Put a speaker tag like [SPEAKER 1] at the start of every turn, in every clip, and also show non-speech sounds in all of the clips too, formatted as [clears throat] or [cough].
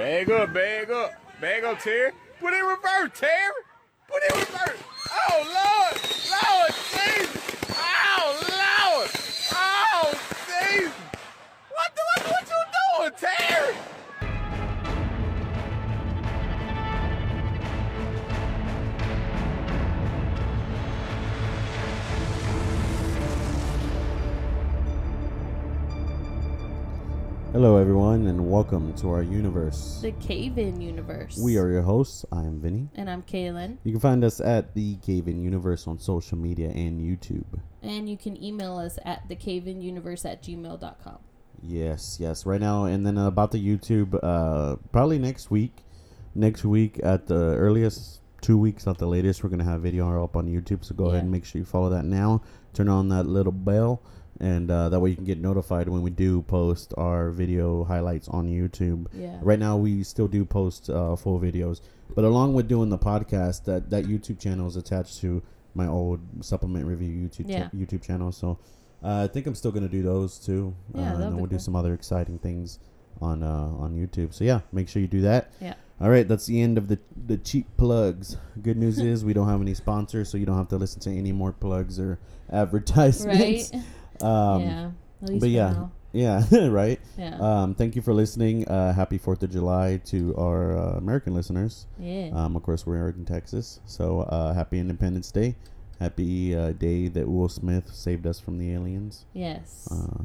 [SPEAKER 1] Bag up, bag up, bag up, Terry. Put it in reverse, Terry. Put it in reverse. Oh Lord
[SPEAKER 2] Hello, everyone, and welcome to our universe.
[SPEAKER 3] The Cave In Universe.
[SPEAKER 2] We are your hosts. I am Vinny.
[SPEAKER 3] And I'm Kaylin.
[SPEAKER 2] You can find us at the Cave In Universe on social media and YouTube.
[SPEAKER 3] And you can email us at thecaveinuniverse at gmail.com.
[SPEAKER 2] Yes, yes. Right now, and then about the YouTube, uh, probably next week. Next week, at the earliest, two weeks at the latest, we're gonna have video up on YouTube. So go ahead and make sure you follow that now. Turn on that little bell, and uh, that way you can get notified when we do post our video highlights on YouTube.
[SPEAKER 3] Yeah.
[SPEAKER 2] Right now, we still do post uh, full videos, but along with doing the podcast, that that YouTube channel is attached to my old supplement review YouTube cha- YouTube channel. So uh, I think I'm still gonna do those too,
[SPEAKER 3] Yeah,
[SPEAKER 2] uh, and then we'll do
[SPEAKER 3] cool.
[SPEAKER 2] some other exciting things on uh, on YouTube. So yeah, make sure you do that.
[SPEAKER 3] Yeah.
[SPEAKER 2] All right, that's the end of the the cheap plugs. Good news is we don't have any sponsors, so you don't have to listen to any more plugs or [laughs] advertisements.
[SPEAKER 3] Right?
[SPEAKER 2] Um,
[SPEAKER 3] yeah.
[SPEAKER 2] But yeah.
[SPEAKER 3] now.
[SPEAKER 2] Yeah, [laughs] right.
[SPEAKER 3] Yeah.
[SPEAKER 2] Um, thank you for listening. Uh, happy Fourth of July to our uh, American listeners.
[SPEAKER 3] yeah.
[SPEAKER 2] Um, of course, we're in Texas, so uh, happy Independence Day. Happy uh, day that Will Smith saved us from the aliens.
[SPEAKER 3] yes.
[SPEAKER 2] Uh,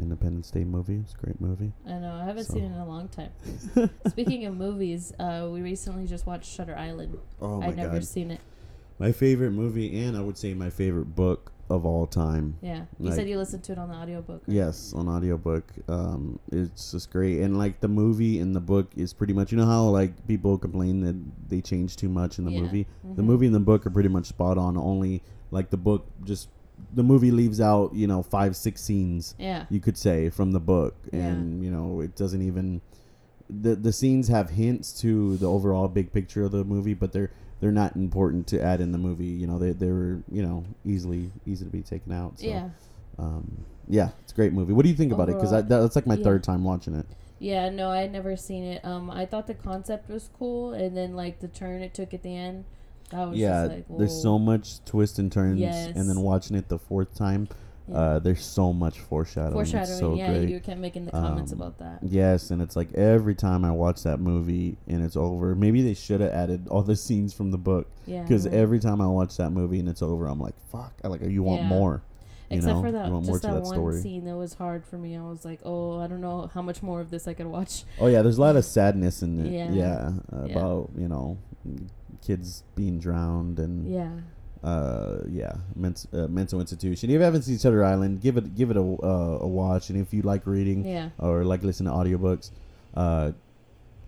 [SPEAKER 2] Independence Day movie. It's a great movie.
[SPEAKER 3] I know. I haven't
[SPEAKER 2] so-
[SPEAKER 3] seen it in a long time. [laughs] Speaking of movies, uh, we recently just watched Shutter Island.
[SPEAKER 2] Oh my
[SPEAKER 3] I'd never
[SPEAKER 2] god,
[SPEAKER 3] seen it.
[SPEAKER 2] my favorite movie, and I would say my favorite book of all time.
[SPEAKER 3] Yeah. You
[SPEAKER 2] Like-
[SPEAKER 3] said you listened to it on the audiobook. right?
[SPEAKER 2] Yes, on audiobook. Um, it's just great, and like the movie and the book is pretty much. You know how like people complain that they change too much in the
[SPEAKER 3] Yeah.
[SPEAKER 2] movie. The
[SPEAKER 3] Mhm.
[SPEAKER 2] movie and the book are pretty much spot on. Only like the book just the movie leaves out you know five six scenes
[SPEAKER 3] Yeah.
[SPEAKER 2] you could say from the book,
[SPEAKER 3] Yeah.
[SPEAKER 2] and you know it doesn't even. The the scenes have hints to the overall big picture of the movie, but they're they're not important to add in the movie. You know they they were you know easily easy to be taken out. So.
[SPEAKER 3] Yeah.
[SPEAKER 2] Um, yeah, it's a great movie. What do you think about it? Because
[SPEAKER 3] Overall,
[SPEAKER 2] that's like my
[SPEAKER 3] yeah.
[SPEAKER 2] third time watching it.
[SPEAKER 3] Yeah, no, I had never seen it. Um, I thought the concept was cool, and then like the turn it took at the end, I was
[SPEAKER 2] yeah,
[SPEAKER 3] just like,
[SPEAKER 2] there's so much twists and turns,
[SPEAKER 3] Yes.
[SPEAKER 2] and then watching it the fourth time,
[SPEAKER 3] Yeah.
[SPEAKER 2] uh, there's so much foreshadowing.
[SPEAKER 3] foreshadowing.
[SPEAKER 2] It's so
[SPEAKER 3] yeah,
[SPEAKER 2] great.
[SPEAKER 3] you kept making the comments
[SPEAKER 2] Um,
[SPEAKER 3] about that.
[SPEAKER 2] Yes, and it's like every time I watch that movie and it's over, maybe they should have added all the scenes from the book.
[SPEAKER 3] Yeah,
[SPEAKER 2] Because
[SPEAKER 3] right.
[SPEAKER 2] every time I watch that movie and it's over, I'm like, fuck, I like you want
[SPEAKER 3] Yeah.
[SPEAKER 2] more. You
[SPEAKER 3] Except
[SPEAKER 2] know?
[SPEAKER 3] for that, just
[SPEAKER 2] to
[SPEAKER 3] that,
[SPEAKER 2] that
[SPEAKER 3] one
[SPEAKER 2] story.
[SPEAKER 3] scene that was hard for me. I was like, oh, I don't know how much more of this I could watch.
[SPEAKER 2] Oh yeah, there's a lot of sadness in it.
[SPEAKER 3] Yeah.
[SPEAKER 2] Yeah,
[SPEAKER 3] Yeah.
[SPEAKER 2] about you know kids being drowned and
[SPEAKER 3] Yeah,
[SPEAKER 2] uh yeah ment- uh, mental institution if you haven't seen shutter island give it give it a, uh, a watch and if you like reading
[SPEAKER 3] yeah,
[SPEAKER 2] or like listening to audiobooks uh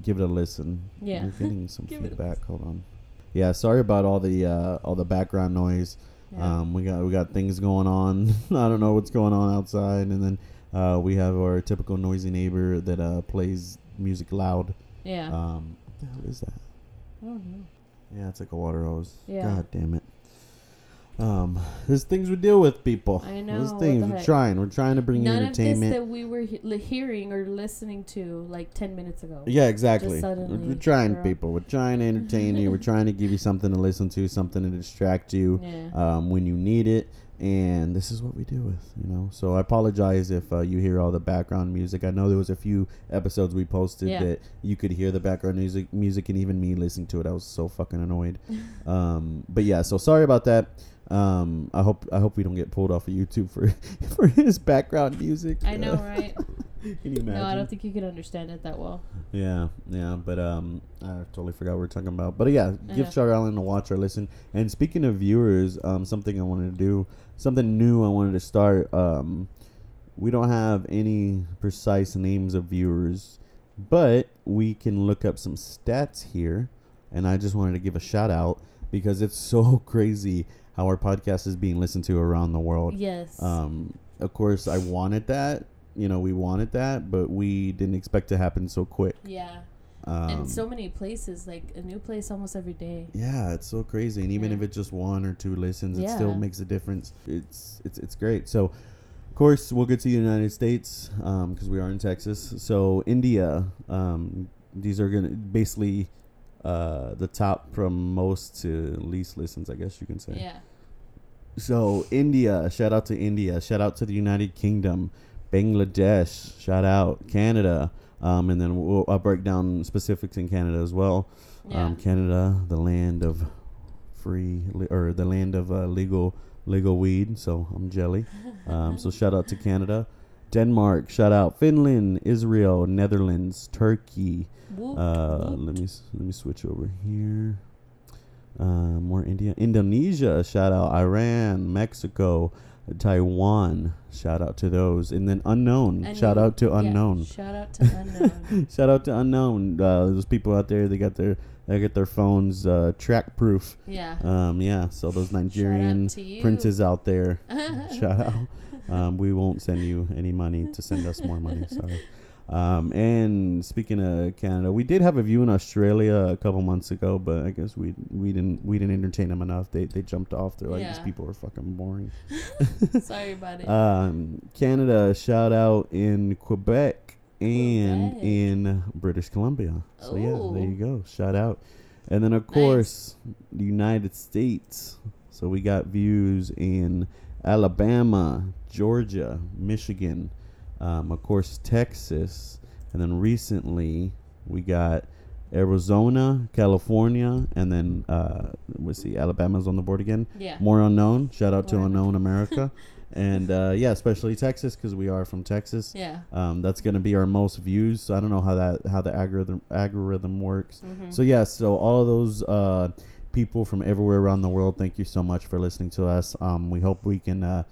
[SPEAKER 2] give it a listen
[SPEAKER 3] Yeah.
[SPEAKER 2] we're getting [laughs] some
[SPEAKER 3] Give it a
[SPEAKER 2] feedback hold on yeah sorry about all the uh all the background noise
[SPEAKER 3] yeah.
[SPEAKER 2] um we got we got things going on [laughs] i don't know what's going on outside and then uh we have our typical noisy neighbor that uh plays music loud
[SPEAKER 3] yeah.
[SPEAKER 2] um what the hell is that
[SPEAKER 3] I don't know.
[SPEAKER 2] yeah, it's like a water hose.
[SPEAKER 3] Yeah.
[SPEAKER 2] God damn it. Um, there's things we deal with, people.
[SPEAKER 3] I know,
[SPEAKER 2] There's things we're trying. We're trying to bring you
[SPEAKER 3] None of this
[SPEAKER 2] entertainment.
[SPEAKER 3] that we were he- hearing or listening to like ten minutes ago.
[SPEAKER 2] yeah, exactly. We're,
[SPEAKER 3] suddenly,
[SPEAKER 2] we're trying,
[SPEAKER 3] we're
[SPEAKER 2] people. We're trying to entertain you. We're [laughs] trying to give you something to listen to, something to distract you
[SPEAKER 3] Yeah.
[SPEAKER 2] um, when you need it. And this is what we do with, you know. So I apologize if uh, you hear all the background music. I know there was a few episodes we posted
[SPEAKER 3] Yeah.
[SPEAKER 2] that you could hear the background music, music, and even me listening to it. I was so fucking annoyed. [laughs] um, but yeah, so sorry about that. Um, I hope I hope we don't get pulled off of YouTube for [laughs] for his background music.
[SPEAKER 3] I know, [laughs] right?
[SPEAKER 2] Can you imagine?
[SPEAKER 3] no, I don't think you could understand it that well.
[SPEAKER 2] Yeah, yeah, but um, I totally forgot what we are talking about. But yeah, give. Shutter Island a watch or listen. And speaking of viewers, um, something I wanted to do, something new I wanted to start. Um, we don't have any precise names of viewers, but we can look up some stats here. And I just wanted to give a shout out because it's so [laughs] crazy how our podcast is being listened to around the world.
[SPEAKER 3] Yes.
[SPEAKER 2] Um, of course, I wanted that. You know, we wanted that, but we didn't expect to happen so quick.
[SPEAKER 3] yeah.
[SPEAKER 2] Um,
[SPEAKER 3] and so many places, like a new place almost every day.
[SPEAKER 2] yeah, it's so crazy, and even
[SPEAKER 3] Yeah.
[SPEAKER 2] if it's just one or two listens, it still makes a difference. It's it's it's great. So, of course, we'll get to the United States because we are in Texas. So, India, um, these are gonna basically uh, the top from most to least listens, I guess you can say.
[SPEAKER 3] Yeah.
[SPEAKER 2] So India, shout out to India, shout out to the United Kingdom, Bangladesh, shout out Canada, um, and then we'll I'll break down specifics in Canada as well.
[SPEAKER 3] Yeah.
[SPEAKER 2] Um, Canada, the land of free le- or the land of uh, legal legal weed. So I'm jelly. [laughs] Um, so shout out to Canada, Denmark, shout out Finland, Israel, Netherlands, Turkey.
[SPEAKER 3] Whoop,
[SPEAKER 2] Uh,
[SPEAKER 3] whoop.
[SPEAKER 2] let me let me switch over here. Uh, more India, Indonesia. Shout out Iran, Mexico, Taiwan. Shout out to those, and then unknown. Shout out to
[SPEAKER 3] yeah,
[SPEAKER 2] unknown.
[SPEAKER 3] Shout out to unknown. [laughs]
[SPEAKER 2] Shout out to unknown. Uh, those people out there, they got their they get their phones uh, track proof.
[SPEAKER 3] yeah.
[SPEAKER 2] Um, yeah. So those Nigerian princes out there, [laughs] shout out. Um, we won't send you any money to send us more money. Sorry. [laughs] Um, and speaking of Canada, we did have a view in Australia a couple months ago, but I guess we we didn't we didn't entertain them enough. They they jumped off. They're like these people are fucking boring. [laughs]
[SPEAKER 3] Sorry about it.
[SPEAKER 2] Um, Canada, shout out in Quebec and
[SPEAKER 3] Quebec.
[SPEAKER 2] in British Columbia. So yeah, there you go. Shout out. And then of course, the United States. So we got views in Alabama, Georgia, Michigan, um, of course Texas, and then recently we got Arizona, California, and then uh, let's see, Alabama's on the board again.
[SPEAKER 3] yeah.
[SPEAKER 2] More unknown. Shout out to unknown America, [laughs] and uh, yeah, especially Texas because we are from Texas.
[SPEAKER 3] Yeah.
[SPEAKER 2] Um, that's gonna be our most views. So I don't know how that how the algorithm algorithm works.
[SPEAKER 3] Mhm.
[SPEAKER 2] So yeah, so all of those uh, people from everywhere around the world, thank you so much for listening to us. Um, we hope we can uh,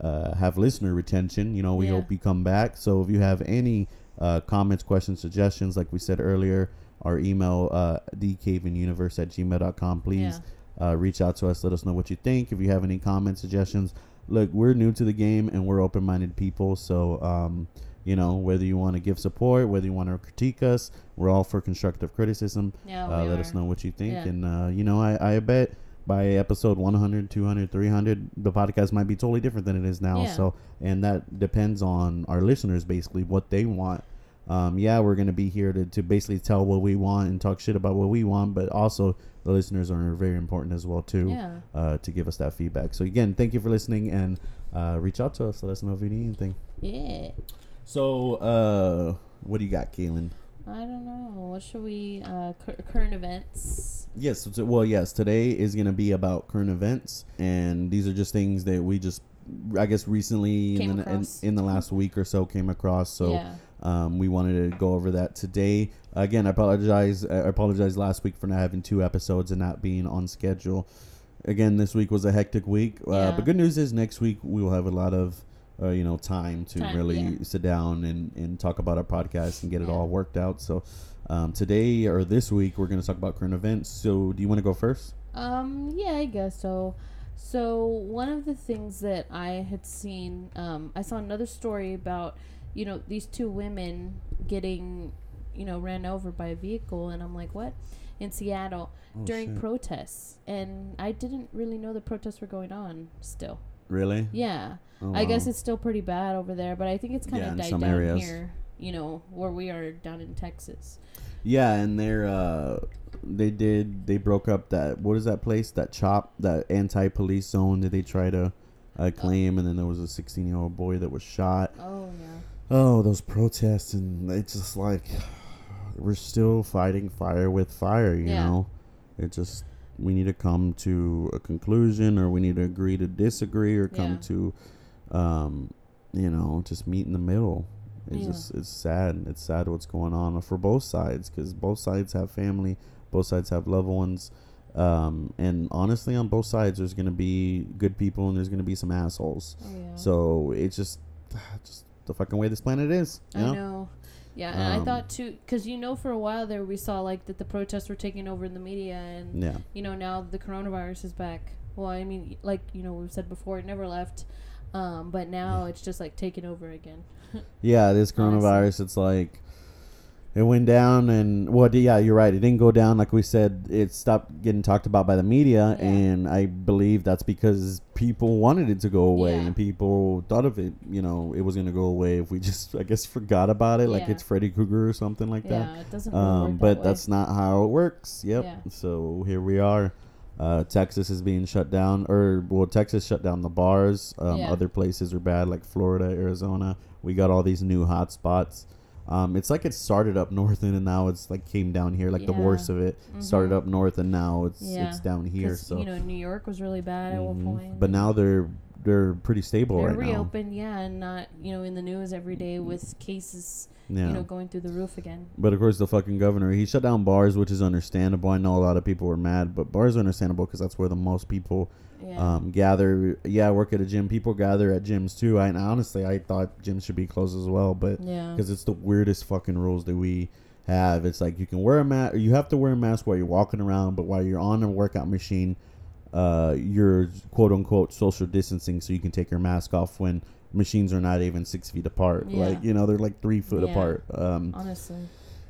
[SPEAKER 2] uh, have listener retention. You know, we
[SPEAKER 3] Yeah.
[SPEAKER 2] hope you come back. So if you have any uh, comments, questions, suggestions, like we said earlier, our email uh, thecaveinuniverse at gmail.com. Please
[SPEAKER 3] Yeah.
[SPEAKER 2] uh, reach out to us. Let us know what you think. If you have any comments, suggestions, look, we're new to the game and we're open minded people. So, um, you know, whether you want to give support, whether you want to critique us, we're all for constructive criticism.
[SPEAKER 3] Yeah.
[SPEAKER 2] uh, let
[SPEAKER 3] are.
[SPEAKER 2] us know what you think.
[SPEAKER 3] Yeah.
[SPEAKER 2] And, uh, you know, I, I bet by episode 100, 200, 300, the podcast might be totally different than it is now.
[SPEAKER 3] Yeah.
[SPEAKER 2] So, and that depends on our listeners, basically, what they want. Um, yeah, we're going to be here to, to basically tell what we want and talk shit about what we want, but also the listeners are very important as well, too
[SPEAKER 3] Yeah.
[SPEAKER 2] uh, to give us that feedback. So again, thank you for listening and uh, reach out to us. Let us know if you need anything.
[SPEAKER 3] Yeah.
[SPEAKER 2] So, uh, what do you got, Kaylin?
[SPEAKER 3] I don't know. What should we? Uh, cur- current events.
[SPEAKER 2] Yes. Well, yes. Today is going to be about current events, and these are just things that we just, I guess, recently in the, in, in the last week or so came across. So.
[SPEAKER 3] yeah.
[SPEAKER 2] Um, we wanted to go over that today. Again, I apologize. I apologize last week for not having two episodes and not being on schedule. Again, this week was a hectic week. Uh,
[SPEAKER 3] Yeah.
[SPEAKER 2] But good news is next week we will have a lot of, uh, you know, time to
[SPEAKER 3] Time,
[SPEAKER 2] really
[SPEAKER 3] yeah.
[SPEAKER 2] sit down and, and talk about our podcast and get it all worked out. So um, today or this week we're going to talk about current events. So do you want to go first?
[SPEAKER 3] Um, yeah, I guess so. So one of the things that I had seen, um, I saw another story about, you know, these two women getting, you know, ran over by a vehicle, and I'm like, what? In Seattle
[SPEAKER 2] Oh,
[SPEAKER 3] during
[SPEAKER 2] shit.
[SPEAKER 3] protests, and I didn't really know the protests were going on still.
[SPEAKER 2] Really?
[SPEAKER 3] Yeah,
[SPEAKER 2] Oh,
[SPEAKER 3] I guess it's still pretty bad over there, but I think it's kind of died down
[SPEAKER 2] areas.
[SPEAKER 3] here. You know, where we are down in Texas.
[SPEAKER 2] Yeah, and they're uh they did they broke up that what is that place that chop that anti police zone that they try to uh, claim and then there was a 16 year old boy that was shot.
[SPEAKER 3] Oh yeah.
[SPEAKER 2] Oh, those protests and it's just like we're still fighting fire with fire, you
[SPEAKER 3] Yeah.
[SPEAKER 2] know. It just we need to come to a conclusion or we need to agree to disagree or come
[SPEAKER 3] Yeah.
[SPEAKER 2] to um you know, just meet in the middle. It's
[SPEAKER 3] Yeah.
[SPEAKER 2] just it's sad. It's sad what's going on for both sides cuz both sides have family, both sides have loved ones. Um, and honestly, on both sides, there's gonna be good people and there's gonna be some assholes.
[SPEAKER 3] Yeah.
[SPEAKER 2] So it's just, [sighs] just the fucking way this planet is. You know?
[SPEAKER 3] I know. Yeah, and I
[SPEAKER 2] Um,
[SPEAKER 3] thought too, because you know, for a while there, we saw like that the protests were taking over in the media, and
[SPEAKER 2] Yeah.
[SPEAKER 3] you know now the coronavirus is back. Well, I mean, like you know we've said before, it never left, um, but now it's just like taking over again. [laughs]
[SPEAKER 2] Yeah, this
[SPEAKER 3] Honestly.
[SPEAKER 2] coronavirus, it's like, it went down, and well, yeah, you're right. It didn't go down like we said. It stopped getting talked about by the media,
[SPEAKER 3] Yeah.
[SPEAKER 2] and I believe that's because people wanted it to go away,
[SPEAKER 3] Yeah.
[SPEAKER 2] and people thought of it. You know, it was gonna go away if we [laughs] just, I guess, forgot about it, like
[SPEAKER 3] Yeah.
[SPEAKER 2] it's Freddy Krueger or something like that.
[SPEAKER 3] Yeah, it doesn't
[SPEAKER 2] Um,
[SPEAKER 3] work
[SPEAKER 2] but
[SPEAKER 3] that
[SPEAKER 2] that's not how it works. Yep.
[SPEAKER 3] Yeah.
[SPEAKER 2] So here we are. Uh, Texas is being shut down, or well, Texas shut down the bars. Um,
[SPEAKER 3] Yeah.
[SPEAKER 2] Other places are bad, like Florida, Arizona. We got all these new hot spots. Um, it's like it started up north and now it's like came down here. Like the worst of it started
[SPEAKER 3] Mhm.
[SPEAKER 2] up north and now it's
[SPEAKER 3] Yeah.
[SPEAKER 2] it's down here. So
[SPEAKER 3] you know, New York was really bad at one
[SPEAKER 2] Mhm.
[SPEAKER 3] point.
[SPEAKER 2] but now they're they're pretty stable
[SPEAKER 3] they're
[SPEAKER 2] right now.
[SPEAKER 3] reopened, yeah, and not you know in the news every day with cases
[SPEAKER 2] Yeah.
[SPEAKER 3] you know going through the roof again.
[SPEAKER 2] But of course, the fucking governor, he shut down bars, which is understandable. I know a lot of people were mad, but bars are understandable because that's where the most people
[SPEAKER 3] Yeah.
[SPEAKER 2] um, gather. Yeah, I work at a gym. People gather at gyms too. I and honestly, I thought gyms should be closed as well, but
[SPEAKER 3] yeah.
[SPEAKER 2] because it's the weirdest fucking rules that we have. It's like you can wear a mask, you have to wear a mask while you're walking around, but while you're on a workout machine, uh, you're quote unquote social distancing, so you can take your mask off when machines are not even six feet apart.
[SPEAKER 3] Yeah.
[SPEAKER 2] Like you know, they're like three foot
[SPEAKER 3] Yeah.
[SPEAKER 2] apart. Um,
[SPEAKER 3] Honestly.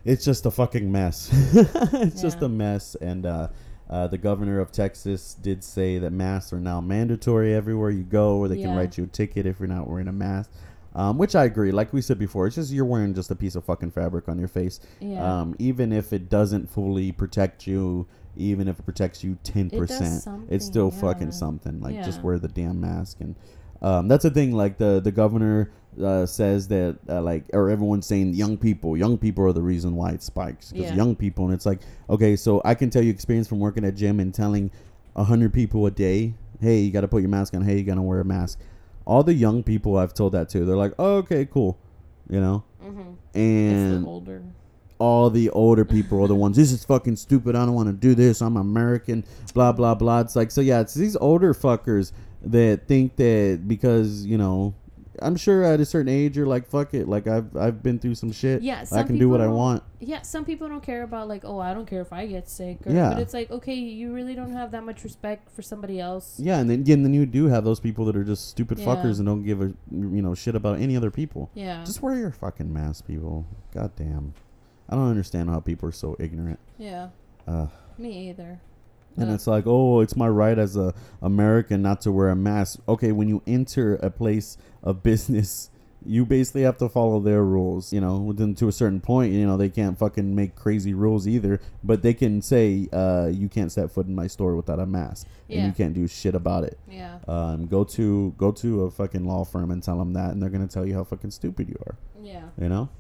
[SPEAKER 2] it's just a fucking mess. [laughs] it's just a mess. And uh, uh, the governor of Texas did say that masks are now mandatory everywhere you go, or they can write you a ticket if you're not wearing a mask. Um, which I agree. Like we said before, it's just you're wearing just a piece of fucking fabric on your face.
[SPEAKER 3] Yeah.
[SPEAKER 2] Um, even if it doesn't fully protect you, even if it protects you ten percent, it's still
[SPEAKER 3] yeah.
[SPEAKER 2] fucking something. Like just wear the damn mask and. Um, that's the thing. Like the the governor uh, says that uh, like or everyone's saying young people, young people are the reason why it spikes because
[SPEAKER 3] Yeah.
[SPEAKER 2] young people, and it's like okay, so I can tell you experience from working at gym and telling a hundred people a day, hey, you got to put your mask on. Hey, you got to wear a mask. All the young people I've told that to, they're like, oh, okay, cool, you know,
[SPEAKER 3] mm-hmm. It's
[SPEAKER 2] and
[SPEAKER 3] the older.
[SPEAKER 2] All the older people are the ones this is fucking stupid i don't want to do this i'm american blah blah blah it's like so yeah it's these older fuckers that think that because you know i'm sure at a certain age you're like fuck it like i've i've been through some shit
[SPEAKER 3] Yeah,
[SPEAKER 2] i can do what i want
[SPEAKER 3] Yeah, some people don't care about like, oh, I don't care if I get sick. Or,
[SPEAKER 2] Yeah.
[SPEAKER 3] But it's like, okay, you really don't have that much respect for somebody else.
[SPEAKER 2] yeah and then again then you do have those people that are just stupid
[SPEAKER 3] Yeah.
[SPEAKER 2] fuckers and don't give a you know shit about any other people
[SPEAKER 3] Yeah.
[SPEAKER 2] just wear your fucking mask people god damn i don't understand how people are so ignorant
[SPEAKER 3] yeah.
[SPEAKER 2] uh
[SPEAKER 3] Me either.
[SPEAKER 2] And
[SPEAKER 3] Uh,
[SPEAKER 2] it's like, oh, it's my right as a American not to wear a mask. Okay, when you enter a place of [laughs] business, you basically have to follow their rules. You know, within to a certain point, you know, they can't fucking make crazy rules either. But they can say, uh, you can't set foot in my store without a mask, and you can't do shit about it.
[SPEAKER 3] yeah.
[SPEAKER 2] Um, go to go to a fucking law firm and tell them that, and they're gonna tell you how fucking stupid you are.
[SPEAKER 3] Yeah.
[SPEAKER 2] You know.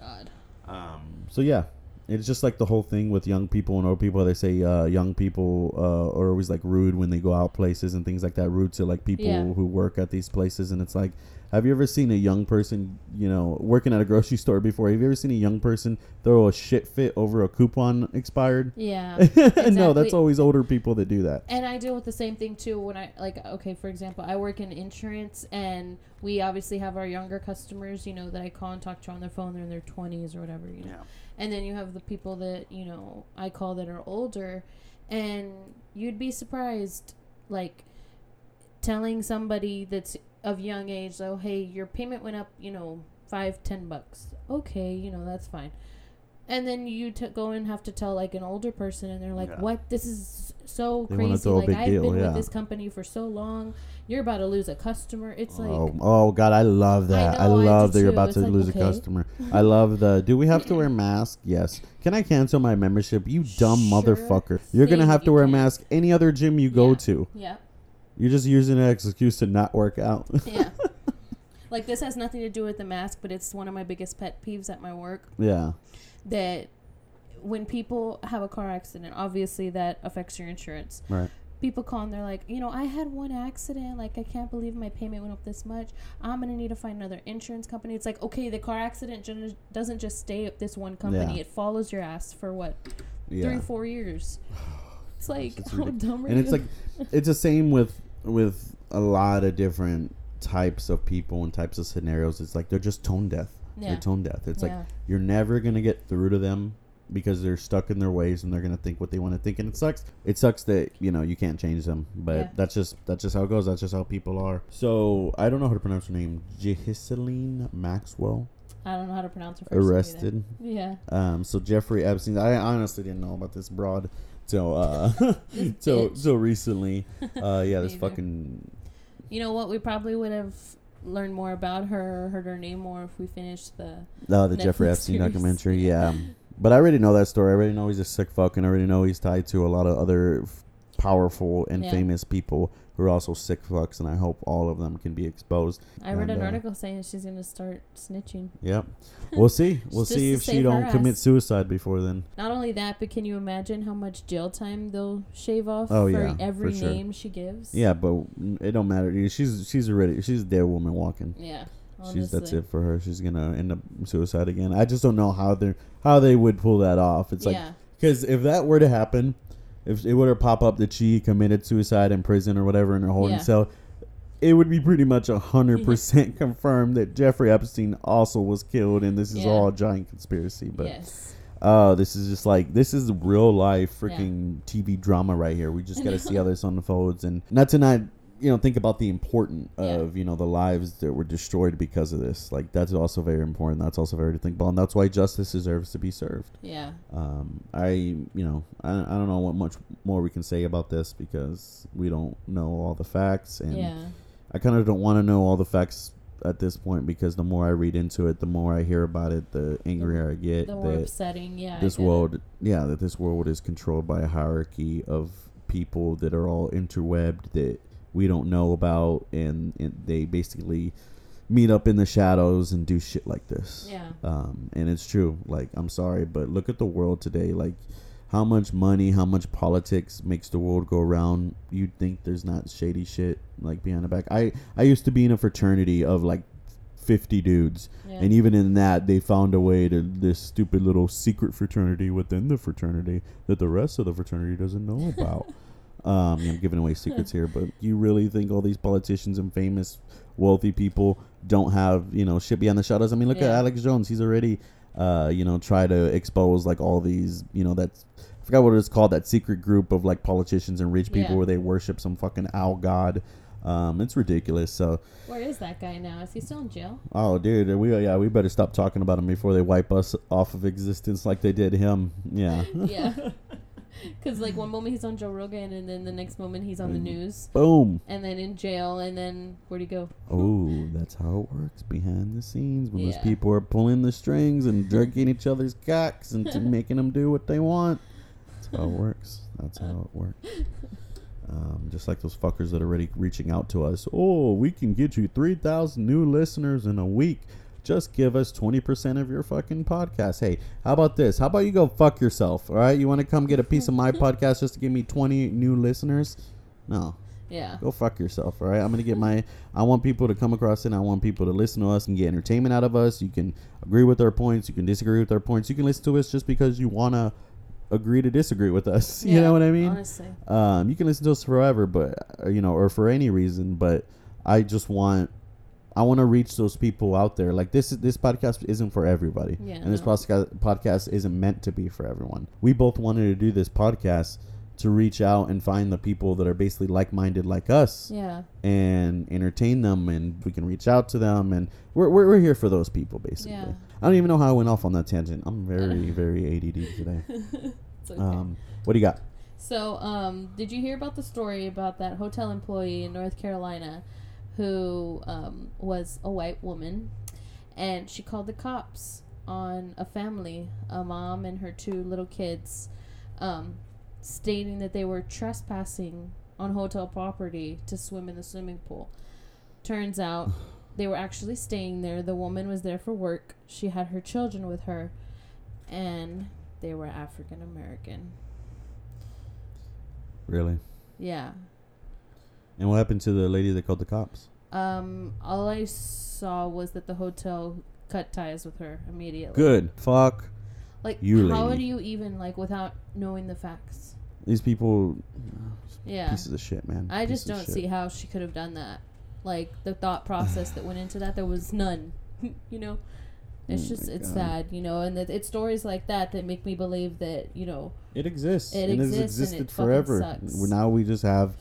[SPEAKER 3] God.
[SPEAKER 2] Um, so yeah, it's just like the whole thing with young people and old people. They say uh, young people uh, are always like rude when they go out places and things like that. Rude to like people
[SPEAKER 3] Yeah.
[SPEAKER 2] who work at these places, and it's like, have you ever seen a young person, you know, working at a grocery store before? Have you ever seen a young person throw a shit fit over a coupon expired?
[SPEAKER 3] Yeah. [laughs]
[SPEAKER 2] no, that's always older people that do that.
[SPEAKER 3] And I deal with the same thing too when I like okay, for example, I work in insurance and we obviously have our younger customers, you know, that I call and talk to on their phone, they're in their twenties or whatever, you know. And then you have the people that, you know, I call that are older and you'd be surprised like telling somebody that's of young age, oh hey, your payment went up, you know, five, ten bucks. Okay, you know, that's fine. And then you t- go and have to tell like an older person, and they're like,
[SPEAKER 2] Yeah.
[SPEAKER 3] "What? This is so
[SPEAKER 2] They wanna
[SPEAKER 3] crazy!
[SPEAKER 2] throw a
[SPEAKER 3] Like
[SPEAKER 2] big
[SPEAKER 3] I've
[SPEAKER 2] deal,
[SPEAKER 3] been
[SPEAKER 2] yeah.
[SPEAKER 3] with this company for so long. You're about to lose a customer. It's oh, like,
[SPEAKER 2] oh, oh God, I love that. I,
[SPEAKER 3] know, I
[SPEAKER 2] love
[SPEAKER 3] do
[SPEAKER 2] that you're about
[SPEAKER 3] It's
[SPEAKER 2] to
[SPEAKER 3] like,
[SPEAKER 2] lose
[SPEAKER 3] okay.
[SPEAKER 2] a customer. I love the. Do we have to wear [laughs] a mask? Yes. Can I cancel my membership? You dumb
[SPEAKER 3] Sure
[SPEAKER 2] motherfucker. You're gonna have to
[SPEAKER 3] you
[SPEAKER 2] wear a mask any other gym you go to.
[SPEAKER 3] yeah,
[SPEAKER 2] You're just using an excuse to not work out.
[SPEAKER 3] yeah." [laughs] like this has nothing to do with the mask, but it's one of my biggest pet peeves at my work.
[SPEAKER 2] yeah.
[SPEAKER 3] That when people have a car accident, obviously that affects your insurance.
[SPEAKER 2] Right.
[SPEAKER 3] people call and they're like, you know, I had one accident. Like, I can't believe my payment went up this much. I'm gonna need to find another insurance company. It's like, okay, the car accident ju- doesn't just stay at this one company.
[SPEAKER 2] Yeah.
[SPEAKER 3] It follows your ass for what
[SPEAKER 2] Yeah.
[SPEAKER 3] three, four years. [sighs] It's like
[SPEAKER 2] it's
[SPEAKER 3] how dumb are
[SPEAKER 2] and it's like it's the same with with a lot of different types of people and types of scenarios. It's like they're just tone deaf.
[SPEAKER 3] Yeah.
[SPEAKER 2] They're tone deaf. It's
[SPEAKER 3] Yeah.
[SPEAKER 2] like you're never gonna get through to them because they're stuck in their ways and they're gonna think what they want to think. And it sucks. It sucks that you know you can't change them. But
[SPEAKER 3] Yeah.
[SPEAKER 2] that's just that's just how it goes. That's just how people are. So I don't know how to pronounce her name. Jehiceline Maxwell.
[SPEAKER 3] I don't know how to pronounce her first name
[SPEAKER 2] arrested.
[SPEAKER 3] Yeah.
[SPEAKER 2] Um, so Jeffrey Epstein, I honestly didn't know about this broad till uh, [laughs] [laughs] till till recently. [laughs] Uh, yeah, this
[SPEAKER 3] Neither.
[SPEAKER 2] fucking
[SPEAKER 3] You know what? We probably would have learned more about her, heard her name more if we finished the.
[SPEAKER 2] oh the Jeffrey
[SPEAKER 3] Netflix
[SPEAKER 2] Epstein
[SPEAKER 3] series.
[SPEAKER 2] documentary. Yeah, but I already know that story. I already know he's a sick fuck, and I already know he's tied to a lot of other f- powerful and
[SPEAKER 3] Yeah.
[SPEAKER 2] famous people who are also sick fucks, and I hope all of them can be exposed.
[SPEAKER 3] I read
[SPEAKER 2] And,
[SPEAKER 3] an
[SPEAKER 2] uh,
[SPEAKER 3] article saying she's gonna start snitching.
[SPEAKER 2] Yep, we'll see. [laughs] We'll see if she don't commit suicide before then.
[SPEAKER 3] Not only that, but can you imagine how much jail time they'll shave off
[SPEAKER 2] Oh,
[SPEAKER 3] for
[SPEAKER 2] yeah,
[SPEAKER 3] every
[SPEAKER 2] for sure.
[SPEAKER 3] name she gives?
[SPEAKER 2] Yeah, but it don't matter. She's she's already she's a dead woman walking.
[SPEAKER 3] Yeah.
[SPEAKER 2] She's that's it for her. She's gonna end up suicide again. I just don't know how they how they would pull that off. It's like because if that were to happen, if it were to pop up that she committed suicide in prison or whatever in her holding
[SPEAKER 3] Yeah.
[SPEAKER 2] cell, it would be pretty much a hundred [laughs] percent confirmed that Jeffrey Epstein also was killed, and this is
[SPEAKER 3] Yeah.
[SPEAKER 2] all a giant conspiracy. But
[SPEAKER 3] yes.
[SPEAKER 2] oh, this is just like this is real life freaking TV drama right here. We just got to [laughs] see how this unfolds, and not to not you know think about the important
[SPEAKER 3] Yeah.
[SPEAKER 2] of you know the lives that were destroyed because of this. Like that's also very important. That's also very to think about, and that's why justice deserves to be served.
[SPEAKER 3] Yeah.
[SPEAKER 2] Um, I you know I, I don't know what much more we can say about this because we don't know all the facts, and
[SPEAKER 3] Yeah.
[SPEAKER 2] I kind of don't want to know all the facts at this point because the more I read into it, the more I hear about it, the angrier I get.
[SPEAKER 3] The more upsetting. Yeah.
[SPEAKER 2] This
[SPEAKER 3] get it.
[SPEAKER 2] world yeah that this world is controlled by a hierarchy of people that are all interwebbed that we don't know about and, and they basically meet up in the shadows and do shit like this
[SPEAKER 3] Yeah.
[SPEAKER 2] um, and it's true like i'm sorry but look at the world today like how much money how much politics makes the world go around you'd think there's not shady shit like behind the back i i used to be in a fraternity of like 50 dudes
[SPEAKER 3] Yeah.
[SPEAKER 2] and even in that, they found a way to this stupid little secret fraternity within the fraternity that the rest of the fraternity doesn't know about. [laughs] um, I'm giving away secrets here, but you really think all these politicians and famous, wealthy people don't have you know shit behind the shadows? I mean, look at Alex Jones. He's already, uh, you know, try to expose like all these, you know, that's. I forgot what it's called. That secret group of like politicians and rich people
[SPEAKER 3] Yeah.
[SPEAKER 2] where they worship some fucking owl god. Um, it's ridiculous. So,
[SPEAKER 3] Where is that guy now? Is he still in jail?
[SPEAKER 2] Oh, dude, we yeah, we better stop talking about him before they wipe us off of existence like they did him. Yeah. [laughs]
[SPEAKER 3] yeah. [laughs] Because like one moment he's on Joe Rogan, and then the next moment he's on the news,
[SPEAKER 2] Boom.
[SPEAKER 3] and then in jail, and then where'd he go?
[SPEAKER 2] Oh, that's how it works behind the scenes when those
[SPEAKER 3] Yeah.
[SPEAKER 2] people are pulling the strings and jerking each other's cocks and to [laughs] making them do what they want. That's how it works. That's how it works. [laughs] Um, just like those fuckers that are already reaching out to us. Oh, we can get you 3,000 new listeners in a week. Just give us 20% of your fucking podcast. Hey, how about this? How about you go fuck yourself? All right. You want to come get a piece of my [laughs] podcast just to give me 20 new listeners? No.
[SPEAKER 3] Yeah.
[SPEAKER 2] Go fuck yourself, all right? I'm gonna get my. I want people to come across it. I want people to listen to us and get entertainment out of us. You can agree with our points. You can disagree with our points. You can listen to us just because you wanna agree to disagree with us. [laughs] you know what I mean?
[SPEAKER 3] Honestly.
[SPEAKER 2] Um, you can listen to us forever, but uh, you know, or for any reason. But I just want. I want to reach those people out there. Like this, this podcast isn't for everybody,
[SPEAKER 3] Yeah,
[SPEAKER 2] and this podcast podcast isn't meant to be for everyone. We both wanted to do this podcast to reach out and find the people that are basically like-minded like us
[SPEAKER 3] Yeah.
[SPEAKER 2] and entertain them and we can reach out to them and we're, we're, we're here for those people basically
[SPEAKER 3] Yeah.
[SPEAKER 2] i don't even know how i went off on that tangent i'm very [laughs] very add today [laughs]
[SPEAKER 3] It's okay.
[SPEAKER 2] um, what do you got
[SPEAKER 3] So, um, did you hear about the story about that hotel employee in North Carolina who um, was a white woman and she called the cops on a family, a mom and her two little kids, um, stating that they were trespassing on hotel property to swim in the swimming pool. Turns out they were actually staying there. The woman was there for work. She had her children with her, and they were African American.
[SPEAKER 2] really
[SPEAKER 3] Yeah.
[SPEAKER 2] and what happened to the lady that called the cops
[SPEAKER 3] Um, all I saw was that the hotel cut ties with her immediately.
[SPEAKER 2] good fuck
[SPEAKER 3] Like,
[SPEAKER 2] You
[SPEAKER 3] how
[SPEAKER 2] lady.
[SPEAKER 3] do you even like without knowing the facts?
[SPEAKER 2] these people
[SPEAKER 3] Yeah,
[SPEAKER 2] pieces of shit man
[SPEAKER 3] I just
[SPEAKER 2] Pieces of
[SPEAKER 3] don't see how she could have done that. Like the thought process that went into that, there was none. [laughs] you know, it's
[SPEAKER 2] Oh
[SPEAKER 3] just
[SPEAKER 2] my
[SPEAKER 3] it's
[SPEAKER 2] God.
[SPEAKER 3] sad, you know, and that it's stories like that that make me believe that you know,
[SPEAKER 2] It exists.
[SPEAKER 3] It
[SPEAKER 2] and
[SPEAKER 3] exists and
[SPEAKER 2] it's existed
[SPEAKER 3] it fucking
[SPEAKER 2] forever.
[SPEAKER 3] sucks.
[SPEAKER 2] Now we just have,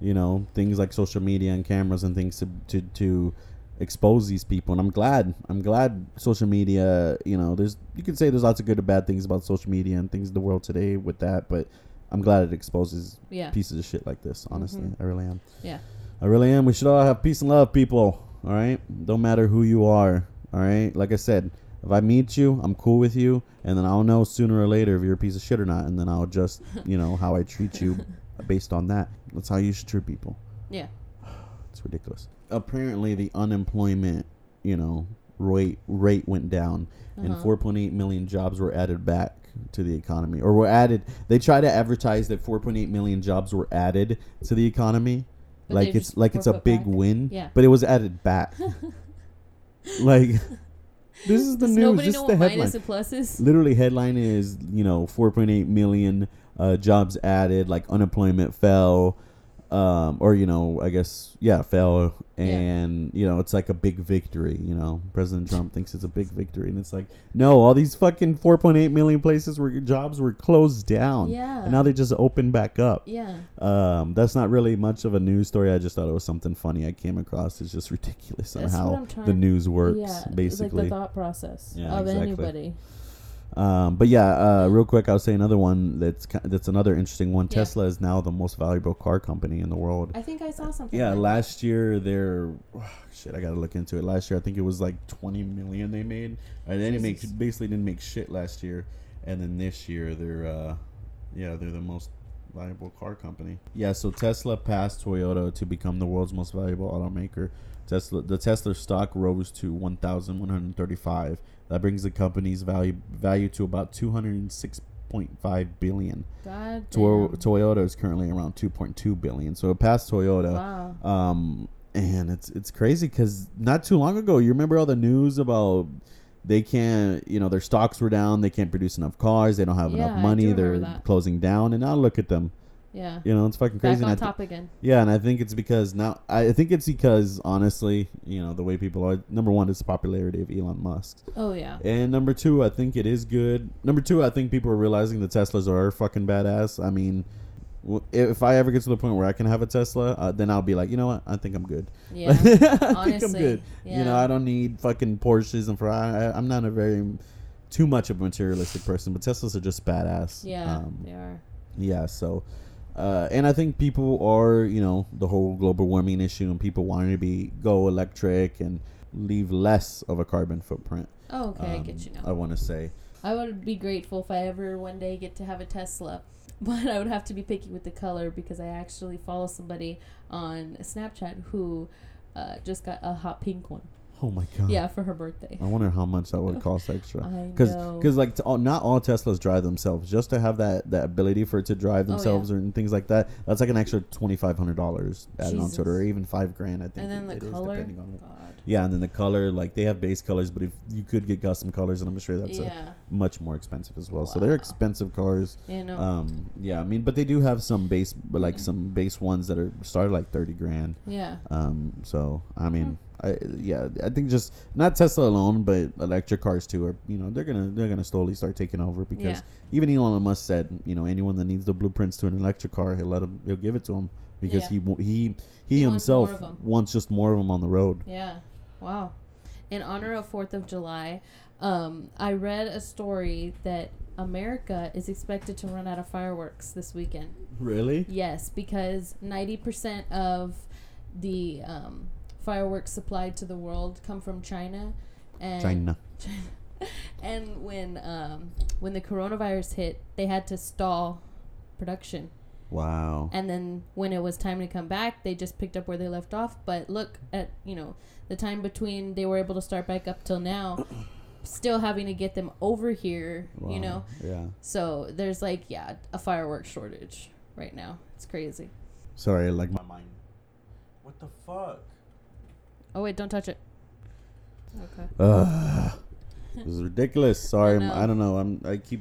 [SPEAKER 2] you know, things like social media and cameras and things to to, to expose these people. And i'm glad i'm glad social media you know there's you can say there's lots of good and bad things about social media and things in the world today with that but i'm glad it exposes
[SPEAKER 3] Yeah.
[SPEAKER 2] pieces of shit like this honestly.
[SPEAKER 3] Mhm.
[SPEAKER 2] i really am.
[SPEAKER 3] Yeah.
[SPEAKER 2] i really am. We should all have peace and love people all right? Don't matter who you are all right? Like i said if i meet you i'm cool with you and then i'll know sooner or later if you're a piece of shit or not and then i'll just you know how i treat you [laughs] based on that that's how you should treat people
[SPEAKER 3] Yeah. [sighs]
[SPEAKER 2] it's ridiculous. Apparently, the unemployment, you know, rate rate went down, and
[SPEAKER 3] Uh-huh.
[SPEAKER 2] 4.8 million jobs were added back to the economy, or were added. They try to advertise that 4.8 million jobs were added to the economy,
[SPEAKER 3] But
[SPEAKER 2] like it's like it's a big
[SPEAKER 3] back?
[SPEAKER 2] win.
[SPEAKER 3] Yeah.
[SPEAKER 2] But it was added back. [laughs] like [laughs] this is the
[SPEAKER 3] Does
[SPEAKER 2] news.
[SPEAKER 3] nobody
[SPEAKER 2] This
[SPEAKER 3] know
[SPEAKER 2] is the
[SPEAKER 3] what
[SPEAKER 2] headline.
[SPEAKER 3] minus and plus is?
[SPEAKER 2] Literally, headline is you know 4.8 million uh, jobs added, like unemployment fell, um, or you know I guess yeah fell,
[SPEAKER 3] Yeah.
[SPEAKER 2] and you know it's like a big victory. You know President Trump thinks it's a big victory, and it's like no, all these fucking 4.8 million places where jobs were closed down,
[SPEAKER 3] Yeah.
[SPEAKER 2] and now they just opened back up.
[SPEAKER 3] Yeah.
[SPEAKER 2] Um, that's not really much of a news story. I just thought it was something funny I came across. It's just ridiculous on
[SPEAKER 3] That's what
[SPEAKER 2] how the news works,
[SPEAKER 3] yeah.
[SPEAKER 2] basically.
[SPEAKER 3] Like the thought process
[SPEAKER 2] Yeah,
[SPEAKER 3] of
[SPEAKER 2] exactly.
[SPEAKER 3] anybody.
[SPEAKER 2] Um, but yeah, uh, real quick, I'll say another one that's that's another interesting one.
[SPEAKER 3] Yeah.
[SPEAKER 2] Tesla is now the most valuable car company in the world.
[SPEAKER 3] I think I saw something.
[SPEAKER 2] Yeah,
[SPEAKER 3] like
[SPEAKER 2] last year they're shit. I gotta look into it. Last year I think it was like twenty million they made. Uh, they didn't make basically didn't make shit last year, and then this year they're uh, yeah they're the most valuable car company. Yeah, so Tesla passed Toyota to become the world's most valuable automaker. Tesla the Tesla stock rose to one thousand one hundred thirty five. That brings the company's value value to about two hundred six point five billion.
[SPEAKER 3] God
[SPEAKER 2] To- Toyota is currently around two point two billion. So it passed Toyota.
[SPEAKER 3] Wow.
[SPEAKER 2] Um, and it's it's crazy because not too long ago, you remember all the news about they can't, you know, their stocks were down, they can't produce enough cars, they don't have
[SPEAKER 3] Yeah,
[SPEAKER 2] enough money, they're
[SPEAKER 3] that.
[SPEAKER 2] closing down, and now look at them.
[SPEAKER 3] Yeah.
[SPEAKER 2] You know, it's fucking crazy. and
[SPEAKER 3] on top again.
[SPEAKER 2] yeah, and I think it's because now I think it's because honestly, you know, the way people are. Number one is the popularity of Elon Musk,
[SPEAKER 3] Oh yeah.
[SPEAKER 2] and number two, I think it is good. Number two, I think people are realizing the Teslas are fucking badass. I mean, if I ever get to the point where I can have a Tesla, uh, then I'll be like, you know what, I think I'm good. [laughs]
[SPEAKER 3] Yeah.
[SPEAKER 2] I think I'm
[SPEAKER 3] Honestly,
[SPEAKER 2] good. You know. I don't need fucking Porsches and Ferrari. I, I'm not a very too much of a materialistic person, but Teslas are just badass.
[SPEAKER 3] Yeah.
[SPEAKER 2] Um,
[SPEAKER 3] they are.
[SPEAKER 2] yeah, so uh, and I think people are, you know, the whole global warming issue and people wanting to be go electric and leave less of a carbon footprint.
[SPEAKER 3] Oh, okay, I
[SPEAKER 2] um,
[SPEAKER 3] get you now.
[SPEAKER 2] I want to say.
[SPEAKER 3] I would be grateful if I ever one day get to have a Tesla. [laughs] But I would have to be picky with the color because I actually follow somebody on Snapchat who uh, just got a hot pink one.
[SPEAKER 2] Oh my god.
[SPEAKER 3] Yeah, for her birthday.
[SPEAKER 2] I wonder how much that would [laughs] cost extra. Because
[SPEAKER 3] know.
[SPEAKER 2] like all, not all Teslas drive themselves. Just to have that, that ability for it to drive
[SPEAKER 3] Oh, yeah.
[SPEAKER 2] themselves or and things like that, that's like an extra twenty five hundred dollars added onto it, or even five grand. I think.
[SPEAKER 3] and then
[SPEAKER 2] it-
[SPEAKER 3] the
[SPEAKER 2] it is,
[SPEAKER 3] color. God.
[SPEAKER 2] Yeah, and then the color, like they have base colors, but if you could get custom colors, and I'm sure that's
[SPEAKER 3] yeah.
[SPEAKER 2] much more expensive as well. So they're expensive cars.
[SPEAKER 3] You know.
[SPEAKER 2] Um, yeah, I mean, but they do have some base, but like
[SPEAKER 3] Mhm.
[SPEAKER 2] some base ones that are started like thirty grand.
[SPEAKER 3] yeah.
[SPEAKER 2] Um, so I mean, I yeah, I think just not Tesla alone, but electric cars too are you know they're gonna they're gonna slowly start taking over because
[SPEAKER 3] Yeah.
[SPEAKER 2] even Elon Musk said you know anyone that needs the blueprints to an electric car he'll let him he'll give it to him because
[SPEAKER 3] Yeah.
[SPEAKER 2] he he he,
[SPEAKER 3] He wants
[SPEAKER 2] himself
[SPEAKER 3] 'em.
[SPEAKER 2] wants just more of them on the road.
[SPEAKER 3] Yeah. Wow. In honor of 4th of July, um, I read a story that America is expected to run out of fireworks this weekend.
[SPEAKER 2] Really?
[SPEAKER 3] Yes, because 90% of the um, fireworks supplied to the world come from China. And
[SPEAKER 2] China. [laughs]
[SPEAKER 3] and when um, when the coronavirus hit, they had to stall production.
[SPEAKER 2] Wow.
[SPEAKER 3] And then when it was time to come back, they just picked up where they left off. But look at you know the time between they were able to start back up till now, [coughs] still having to get them over here.
[SPEAKER 2] Wow.
[SPEAKER 3] You know,
[SPEAKER 2] Yeah.
[SPEAKER 3] so there's like yeah a fireworks shortage right now. It's crazy.
[SPEAKER 2] Sorry, like my mind. What the fuck?
[SPEAKER 3] Oh wait, don't touch it. Okay.
[SPEAKER 2] Ugh. this is ridiculous. [laughs] Sorry,
[SPEAKER 3] know.
[SPEAKER 2] I don't know. I'm. I keep.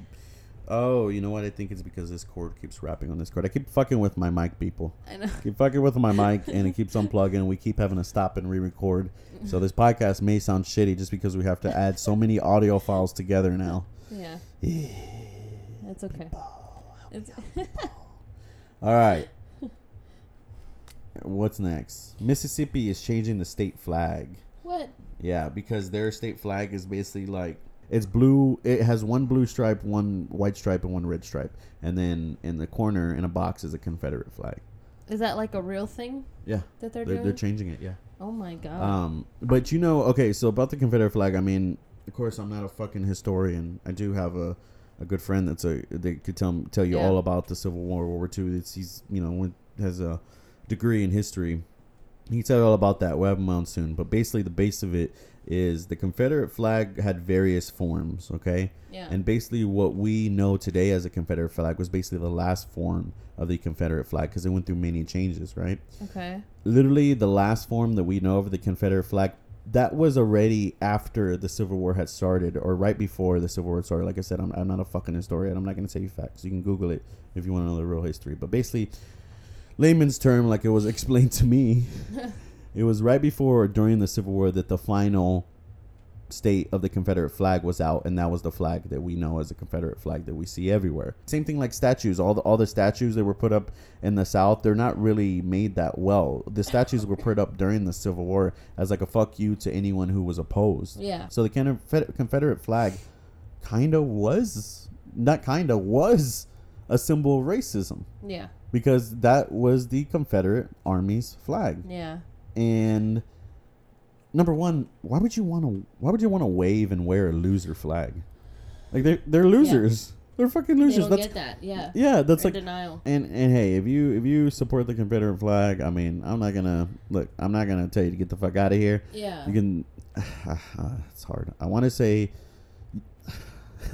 [SPEAKER 2] Oh, you know what? I think it's because this cord keeps wrapping on this cord. I keep fucking with my mic, people.
[SPEAKER 3] I know.
[SPEAKER 2] Keep fucking with my mic, [laughs] and it keeps unplugging. We keep having to stop and re-record. So this podcast may sound shitty just because we have to add so many audio files together now.
[SPEAKER 3] Yeah. It's okay. It's [laughs]
[SPEAKER 2] All right. What's next? Mississippi is changing the state flag.
[SPEAKER 3] What?
[SPEAKER 2] Yeah, because their state flag is basically like it's blue. It has one blue stripe, one white stripe, and one red stripe, and then in the corner in a box is a Confederate flag.
[SPEAKER 3] Is that like a real thing
[SPEAKER 2] Yeah,
[SPEAKER 3] that they're,
[SPEAKER 2] they're,
[SPEAKER 3] doing?
[SPEAKER 2] they're changing it. Yeah.
[SPEAKER 3] oh my god.
[SPEAKER 2] Um, but you know, okay, so about the Confederate flag, I mean, of course, I'm not a fucking historian. I do have a, a good friend that's a they could tell tell you
[SPEAKER 3] Yeah.
[SPEAKER 2] all about the Civil War, World War II. It's he's you know has a degree in history. He can tell you all about that. We'll have him on soon. But basically, the base of it is the Confederate flag had various forms. Okay.
[SPEAKER 3] yeah.
[SPEAKER 2] And basically, what we know today as a Confederate flag was basically the last form of the Confederate flag because it went through many changes, right?
[SPEAKER 3] okay.
[SPEAKER 2] literally the last form that we know of the Confederate flag that was already after the Civil War had started or right before the Civil War started. Like I said, I'm, I'm not a fucking historian. I'm not going to say you facts. You can Google it if you want to know the real history. But basically, layman's term, like it was explained to me, [laughs] it was right before or during the Civil War that the final state of the Confederate flag was out, and that was the flag that we know as the Confederate flag that we see everywhere. Same thing like statues. All the all the statues that were put up in the South, they're not really made that well. The statues were put up during the Civil War as like a fuck you to anyone who was opposed.
[SPEAKER 3] Yeah.
[SPEAKER 2] So the Confederate flag kind of was not kind of was a symbol of racism
[SPEAKER 3] Yeah.
[SPEAKER 2] Because that was the Confederate Army's flag
[SPEAKER 3] Yeah.
[SPEAKER 2] and number one, why would you want to? Why would you want to wave and wear a loser flag? Like they're they're losers. They're fucking
[SPEAKER 3] They
[SPEAKER 2] losers.
[SPEAKER 3] don't
[SPEAKER 2] That's
[SPEAKER 3] get that. Yeah.
[SPEAKER 2] yeah. That's
[SPEAKER 3] They're
[SPEAKER 2] like
[SPEAKER 3] denial.
[SPEAKER 2] and and hey, if you if you support the Confederate flag, I mean, I'm not gonna look. I'm not gonna tell you to get the fuck out of here.
[SPEAKER 3] Yeah.
[SPEAKER 2] You can. [sighs] it's hard. I want to say. [laughs]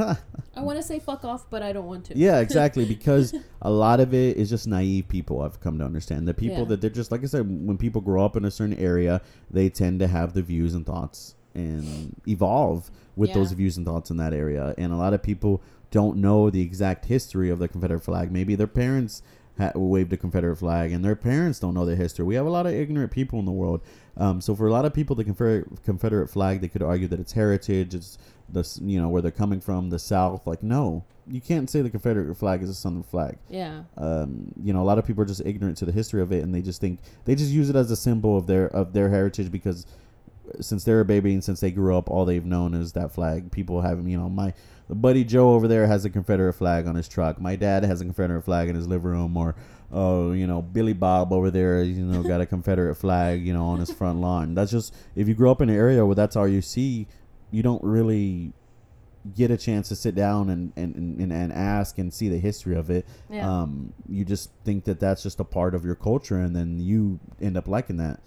[SPEAKER 3] I want to say fuck off, but I don't want to.
[SPEAKER 2] Yeah, exactly. [laughs] Because a lot of it is just naive people. I've come to understand the people
[SPEAKER 3] Yeah.
[SPEAKER 2] that they're just like I said. When people grow up in a certain area, they tend to have the views and thoughts and evolve with
[SPEAKER 3] Yeah.
[SPEAKER 2] those views and thoughts in that area. And a lot of people don't know the exact history of the Confederate flag. Maybe their parents ha- waved a Confederate flag, and their parents don't know the history. We have a lot of ignorant people in the world. Um, so for a lot of people, the Confederate Confederate flag, they could argue that it's heritage. It's the you know where they're coming from, the South. Like no, you can't say the Confederate flag is a Southern flag.
[SPEAKER 3] Yeah.
[SPEAKER 2] Um, you know, a lot of people are just ignorant to the history of it, and they just think they just use it as a symbol of their of their heritage because since they're a baby and since they grew up, all they've known is that flag. People have, you know, my buddy Joe over there has a Confederate flag on his truck. My dad has a Confederate flag in his living room, or oh, you know, Billy Bob over there, you know, got a Confederate flag, you know, on his front [laughs] lawn. That's just if you grow up in an area where that's all you see, you don't really get a chance to sit down and and, and, and ask and see the history of it
[SPEAKER 3] Yeah.
[SPEAKER 2] um, you just think that that's just a part of your culture and then you end up liking that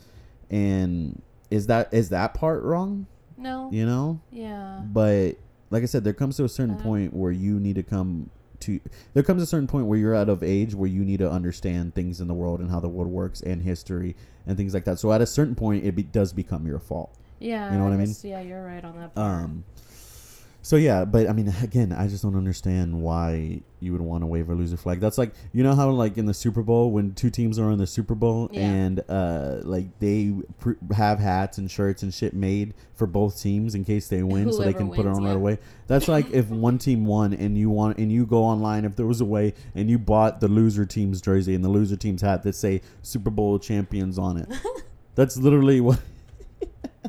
[SPEAKER 2] and is that is that part wrong
[SPEAKER 3] no.
[SPEAKER 2] you know
[SPEAKER 3] Yeah.
[SPEAKER 2] but like i said there comes to a certain
[SPEAKER 3] Uh.
[SPEAKER 2] point where you need to come to there comes a certain point where you're out of age where you need to understand things in the world and how the world works and history and things like that so at a certain point it be, does become your fault
[SPEAKER 3] Yeah.
[SPEAKER 2] You know what I mean?
[SPEAKER 3] Yeah, you're right on that part.
[SPEAKER 2] um so yeah, but I mean, [laughs] again, I just don't understand why you would want to wave a loser flag. That's like you know how like in the Super Bowl when two teams are in the Super Bowl
[SPEAKER 3] Yeah.
[SPEAKER 2] and uh like they pr- have hats and shirts and shit made for both teams in case they win, so they
[SPEAKER 3] Whoever
[SPEAKER 2] can put it
[SPEAKER 3] wins,
[SPEAKER 2] on right away. That's like if one team won and you want and you go online if there was a way and you bought the loser team's jersey and the loser team's hat that say Super Bowl champions on it. [laughs] That's literally what. [laughs]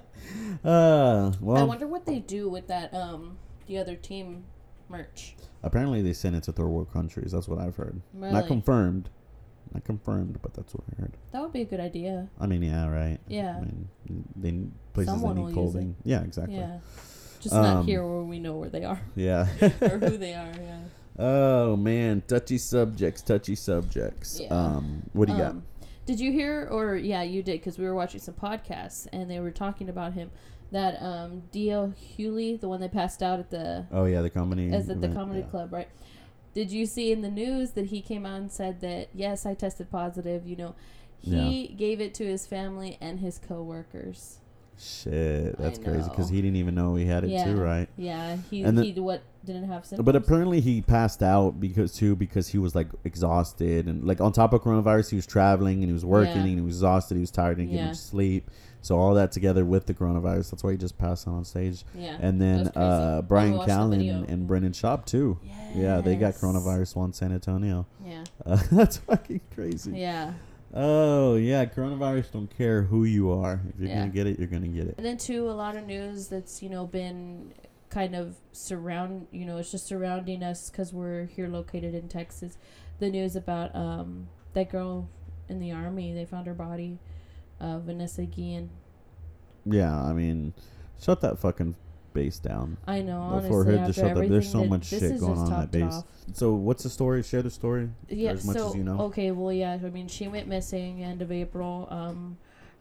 [SPEAKER 2] uh, well,
[SPEAKER 3] I wonder what they do with that um the other team merch.
[SPEAKER 2] Apparently, they sent it to third world countries. That's what I've heard.
[SPEAKER 3] Really?
[SPEAKER 2] Not confirmed. Not confirmed, but that's what I heard.
[SPEAKER 3] That would be a good idea.
[SPEAKER 2] I mean, yeah, right.
[SPEAKER 3] Yeah.
[SPEAKER 2] I mean, they places
[SPEAKER 3] Someone
[SPEAKER 2] that need clothing. Yeah, exactly.
[SPEAKER 3] Yeah. Just not
[SPEAKER 2] Um,
[SPEAKER 3] here where we know where they are
[SPEAKER 2] Yeah. [laughs]
[SPEAKER 3] or who they are. Yeah. [laughs]
[SPEAKER 2] oh man, touchy subjects, touchy subjects.
[SPEAKER 3] Yeah.
[SPEAKER 2] Um, what do you
[SPEAKER 3] Um, Did you hear, or yeah, you did, because we were watching some podcasts and they were talking about him. That um, D.L. Hughley, the one that passed out at the?
[SPEAKER 2] Oh yeah, the comedy.
[SPEAKER 3] as at the
[SPEAKER 2] event,
[SPEAKER 3] comedy
[SPEAKER 2] yeah.
[SPEAKER 3] club, right? Did you see in the news that he came out and said that yes, I tested positive. You know, he gave it to his family and his coworkers.
[SPEAKER 2] Shit, that's crazy because he didn't even know he had it
[SPEAKER 3] yeah,
[SPEAKER 2] too, right?
[SPEAKER 3] Yeah, he
[SPEAKER 2] And
[SPEAKER 3] he what didn't have symptoms.
[SPEAKER 2] But apparently he passed out because too because he was like exhausted and like on top of coronavirus he was traveling and he was working
[SPEAKER 3] Yeah.
[SPEAKER 2] and he was exhausted he was tired and he
[SPEAKER 3] Yeah.
[SPEAKER 2] couldn't sleep so all that together with the coronavirus that's why he just passed out on stage
[SPEAKER 3] yeah,
[SPEAKER 2] and then
[SPEAKER 3] That was crazy.
[SPEAKER 2] uh,
[SPEAKER 3] Bryan
[SPEAKER 2] Callen and Brendan Schaub too yeah they got
[SPEAKER 3] Yes.
[SPEAKER 2] coronavirus while in San Antonio
[SPEAKER 3] yeah,
[SPEAKER 2] uh, [laughs] that's fucking crazy
[SPEAKER 3] yeah.
[SPEAKER 2] Oh yeah, coronavirus don't care who you are. If you're
[SPEAKER 3] Yeah.
[SPEAKER 2] gonna get it, you're gonna get it.
[SPEAKER 3] And then too, a lot of news that's you know been kind of surround you know it's just surrounding us because we're here located in Texas. The news about um that girl in the army, they found her body, uh, Vanessa Guillen.
[SPEAKER 2] Yeah, I mean, shut that fucking base down.
[SPEAKER 3] I know, honestly,
[SPEAKER 2] forehead
[SPEAKER 3] after
[SPEAKER 2] just shut up. There's so much shit going on in that base.
[SPEAKER 3] off.
[SPEAKER 2] So what's the story? Share the story.
[SPEAKER 3] Yeah,
[SPEAKER 2] as much
[SPEAKER 3] so
[SPEAKER 2] as you know.
[SPEAKER 3] okay, well, yeah. I mean, she went missing end of April. Um,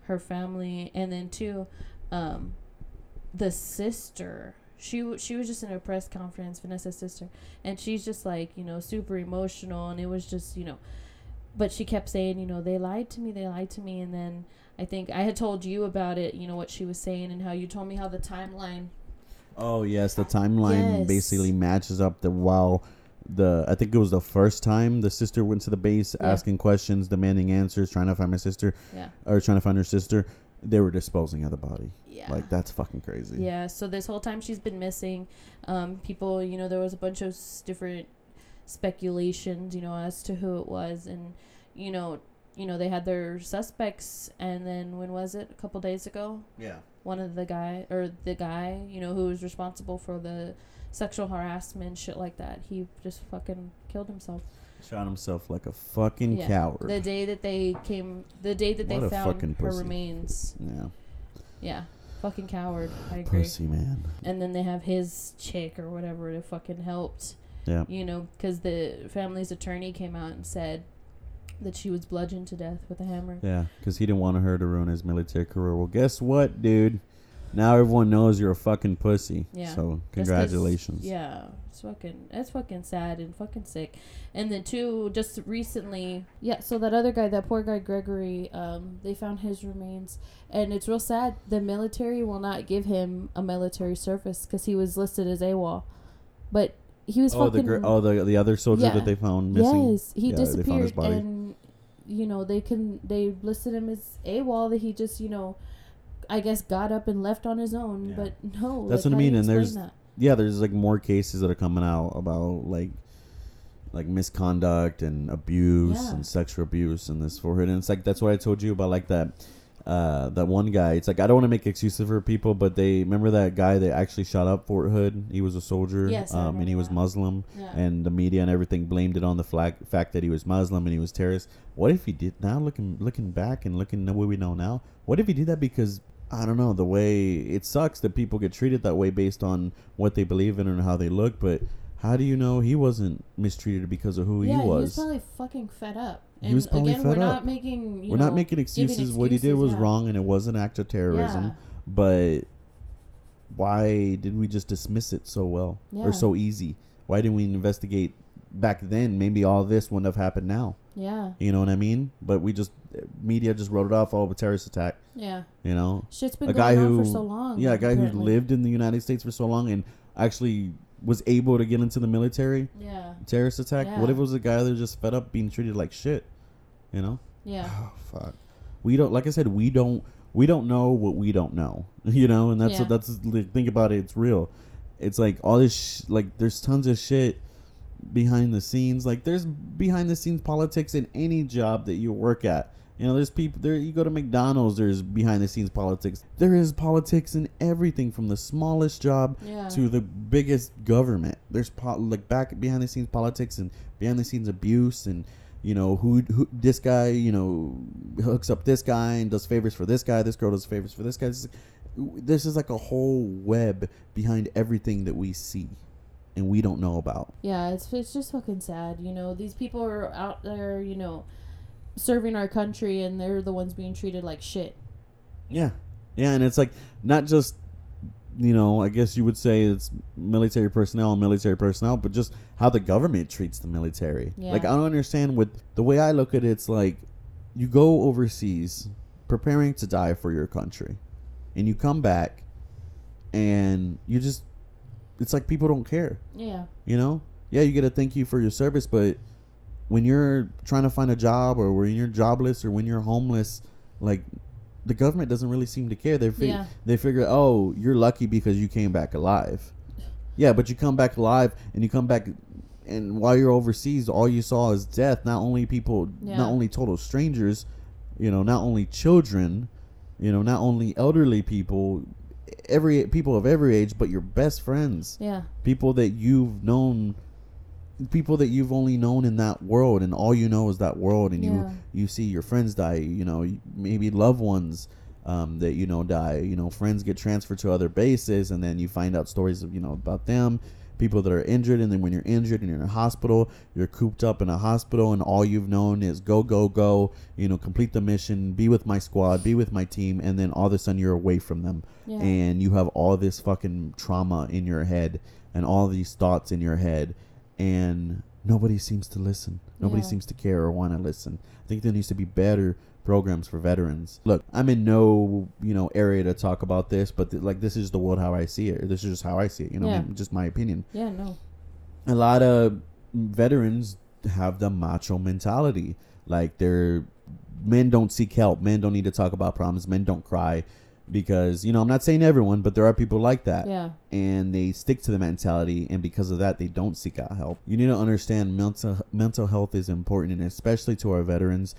[SPEAKER 3] her family, and then too, um, the sister. She she was just in a press conference, Vanessa's sister, and she's just like you know super emotional, and it was just you know, but she kept saying you know they lied to me, they lied to me, and then I think I had told you about it, you know what she was saying, and how you told me how the timeline.
[SPEAKER 2] Oh yes, the timeline
[SPEAKER 3] Yes.
[SPEAKER 2] basically matches up the while the I think it was the first time the sister went to the base
[SPEAKER 3] Yeah.
[SPEAKER 2] asking questions, demanding answers, trying to find my sister
[SPEAKER 3] Yeah,
[SPEAKER 2] or trying to find her sister. They were disposing of the body.
[SPEAKER 3] yeah.
[SPEAKER 2] Like that's fucking crazy.
[SPEAKER 3] Yeah, so this whole time she's been missing. Um, people, you know, there was a bunch of different speculations, you know, as to who it was, and you know, you know, they had their suspects, and then when was it? A couple days ago,
[SPEAKER 2] Yeah.
[SPEAKER 3] One of the guy or the guy, you know, who was responsible for the sexual harassment, shit like that. He just fucking killed himself.
[SPEAKER 2] Shot himself like a fucking
[SPEAKER 3] Yeah.
[SPEAKER 2] coward.
[SPEAKER 3] The day that they came, the day that
[SPEAKER 2] What
[SPEAKER 3] they found
[SPEAKER 2] fucking
[SPEAKER 3] her
[SPEAKER 2] pussy.
[SPEAKER 3] remains.
[SPEAKER 2] yeah.
[SPEAKER 3] Yeah, fucking coward. I agree.
[SPEAKER 2] Pussy man.
[SPEAKER 3] and then they have his chick or whatever that fucking helped.
[SPEAKER 2] Yeah.
[SPEAKER 3] You know, because the family's attorney came out and said that she was bludgeoned to death with a hammer.
[SPEAKER 2] Yeah, because he didn't want her to ruin his military career. Well, guess what, dude? Now everyone knows you're a fucking pussy.
[SPEAKER 3] Yeah.
[SPEAKER 2] So congratulations.
[SPEAKER 3] Yeah, it's fucking that's fucking sad and fucking sick. And then too, just recently, yeah. So that other guy, that poor guy Gregory, um, they found his remains, and it's real sad. The military will not give him a military service because he was listed as AWOL, but he was
[SPEAKER 2] Oh, the
[SPEAKER 3] fucking.
[SPEAKER 2] gr- oh the the other soldier
[SPEAKER 3] Yeah.
[SPEAKER 2] that they found missing.
[SPEAKER 3] Yes, he
[SPEAKER 2] Yeah, they found his
[SPEAKER 3] disappeared,
[SPEAKER 2] body.
[SPEAKER 3] and you know they can they listed him as AWOL that he just you know, I guess got up and left on his own.
[SPEAKER 2] Yeah.
[SPEAKER 3] But no,
[SPEAKER 2] That's
[SPEAKER 3] like,
[SPEAKER 2] what I
[SPEAKER 3] how do you
[SPEAKER 2] mean, and there's-
[SPEAKER 3] that?
[SPEAKER 2] Yeah, there's like more cases that are coming out about like like misconduct and abuse and sexual abuse and this Fort Hood. And it's like that's what I told you about like that uh that one guy. It's like I don't want to make excuses for people, but they remember that guy that actually shot up Fort Hood. He was a soldier,
[SPEAKER 3] Yes,
[SPEAKER 2] um, and he was. Muslim.
[SPEAKER 3] Yeah.
[SPEAKER 2] and the media and everything blamed it on the flag, fact that he was Muslim and he was terrorist. What if he did now? Looking looking back and looking at what we know now, what if he did that because I don't know the way it sucks that people get treated that way based on what they believe in and how they look, but how do you know he wasn't mistreated because of who
[SPEAKER 3] yeah,
[SPEAKER 2] he was?
[SPEAKER 3] probably fucking fed up.
[SPEAKER 2] He was probably
[SPEAKER 3] again,
[SPEAKER 2] fed
[SPEAKER 3] we're
[SPEAKER 2] up.
[SPEAKER 3] not making.
[SPEAKER 2] We're
[SPEAKER 3] know,
[SPEAKER 2] not making
[SPEAKER 3] giving
[SPEAKER 2] excuses. What he did was
[SPEAKER 3] yeah.
[SPEAKER 2] wrong and it was an act of terrorism,
[SPEAKER 3] Yeah.
[SPEAKER 2] but why did we just dismiss it so well
[SPEAKER 3] Yeah.
[SPEAKER 2] or so easy? Why didn't we investigate back then? Maybe all this wouldn't have happened now.
[SPEAKER 3] Yeah,
[SPEAKER 2] You know what I mean? But we just media just wrote it off. Oh, a terrorist attack.
[SPEAKER 3] yeah.
[SPEAKER 2] You know,
[SPEAKER 3] Shit's been
[SPEAKER 2] a
[SPEAKER 3] going
[SPEAKER 2] guy
[SPEAKER 3] on
[SPEAKER 2] who
[SPEAKER 3] for so long.
[SPEAKER 2] yeah, a guy who lived in the United States for so long and actually was able to get into the military.
[SPEAKER 3] Yeah,
[SPEAKER 2] Terrorist attack. What if it was a guy that was just fed up being treated like shit? You know?
[SPEAKER 3] yeah,
[SPEAKER 2] Oh fuck. We don't. Like I said, we don't. We don't know what we don't know. [laughs] You know, and that's
[SPEAKER 3] Yeah.
[SPEAKER 2] that's like, think about it. It's real. It's like all this. Sh- like there's tons of shit behind the scenes. Like there's behind the scenes politics in any job that you work at. You know, there's people there. You go to McDonald's. There's behind the scenes politics. There is politics in everything from the smallest job
[SPEAKER 3] yeah.
[SPEAKER 2] to the biggest government. There's po- like back behind the scenes politics and behind the scenes abuse and you know who who this guy you know hooks up this guy and does favors for this guy. This girl does favors for this guy. This is, this is like a whole web behind everything that we see and we don't know about.
[SPEAKER 3] Yeah, it's it's just fucking sad. You know, these people are out there, you know, serving our country, and they're the ones being treated like shit.
[SPEAKER 2] Yeah, yeah, and it's like not just you know I guess you would say it's military personnel and military personnel, but just how the government treats the military.
[SPEAKER 3] Yeah.
[SPEAKER 2] Like I don't understand with the way I look at it. It's like you go overseas preparing to die for your country, and you come back, and you just it's like people don't care.
[SPEAKER 3] Yeah,
[SPEAKER 2] You know, yeah, you get a thank you for your service, but when you're trying to find a job or when you're jobless or when you're homeless, like the government doesn't really seem to care. They fig-
[SPEAKER 3] Yeah.
[SPEAKER 2] they figure, oh, you're lucky because you came back alive. Yeah, but you come back alive and you come back, and while you're overseas, all you saw is death. Not only people,
[SPEAKER 3] Yeah.
[SPEAKER 2] not only total strangers, you know, not only children, you know, not only elderly people, every people of every age, but your best friends,
[SPEAKER 3] Yeah.
[SPEAKER 2] people that you've known, people that you've only known in that world, and all you know is that world, and
[SPEAKER 3] Yeah.
[SPEAKER 2] you you see your friends die, you know, maybe loved ones. Um, that you know die, you know, friends get transferred to other bases, and then you find out stories of you know about them, people that are injured, and then when you're injured and you're in a hospital, you're cooped up in a hospital, and all you've known is go, go, go, you know, complete the mission, be with my squad, be with my team, and then all of a sudden you're away from them,
[SPEAKER 3] Yeah.
[SPEAKER 2] and you have all this fucking trauma in your head and all these thoughts in your head, and nobody seems to listen. Nobody
[SPEAKER 3] Yeah.
[SPEAKER 2] seems to care or want to listen. I think there needs to be better programs for veterans. Look, I'm in no you know area to talk about this, but th- like this is the world how I see it. This is just how I see it. You know,
[SPEAKER 3] Yeah.
[SPEAKER 2] just my opinion
[SPEAKER 3] Yeah. No.
[SPEAKER 2] a lot of veterans have the macho mentality. Like they're men don't seek help. Men don't need to talk about problems. Men don't cry because you know I'm not saying everyone, but there are people like that.
[SPEAKER 3] Yeah.
[SPEAKER 2] And they stick to the mentality, and because of that, they don't seek out help. You need to understand mental mental health is important, and especially to our veterans,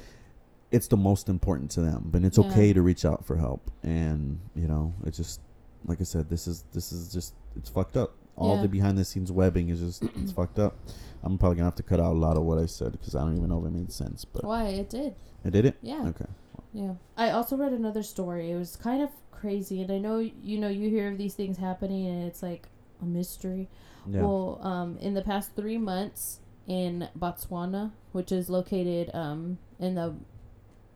[SPEAKER 2] it's the most important to them. But it's
[SPEAKER 3] Yeah.
[SPEAKER 2] okay to reach out for help, and you know, it's just like I said, this is this is just it's fucked up. All
[SPEAKER 3] Yeah.
[SPEAKER 2] the behind the scenes webbing is just it's [clears throat] fucked up. I'm probably gonna have to cut out a lot of what I said because I don't even know if it made sense. But
[SPEAKER 3] Why it did.
[SPEAKER 2] I did it.
[SPEAKER 3] Yeah.
[SPEAKER 2] Okay.
[SPEAKER 3] Yeah. I also read another story. It was kind of crazy, and I know you know you hear of these things happening, and it's like a mystery.
[SPEAKER 2] Yeah.
[SPEAKER 3] Well, um, in the past three months in Botswana, which is located um, in the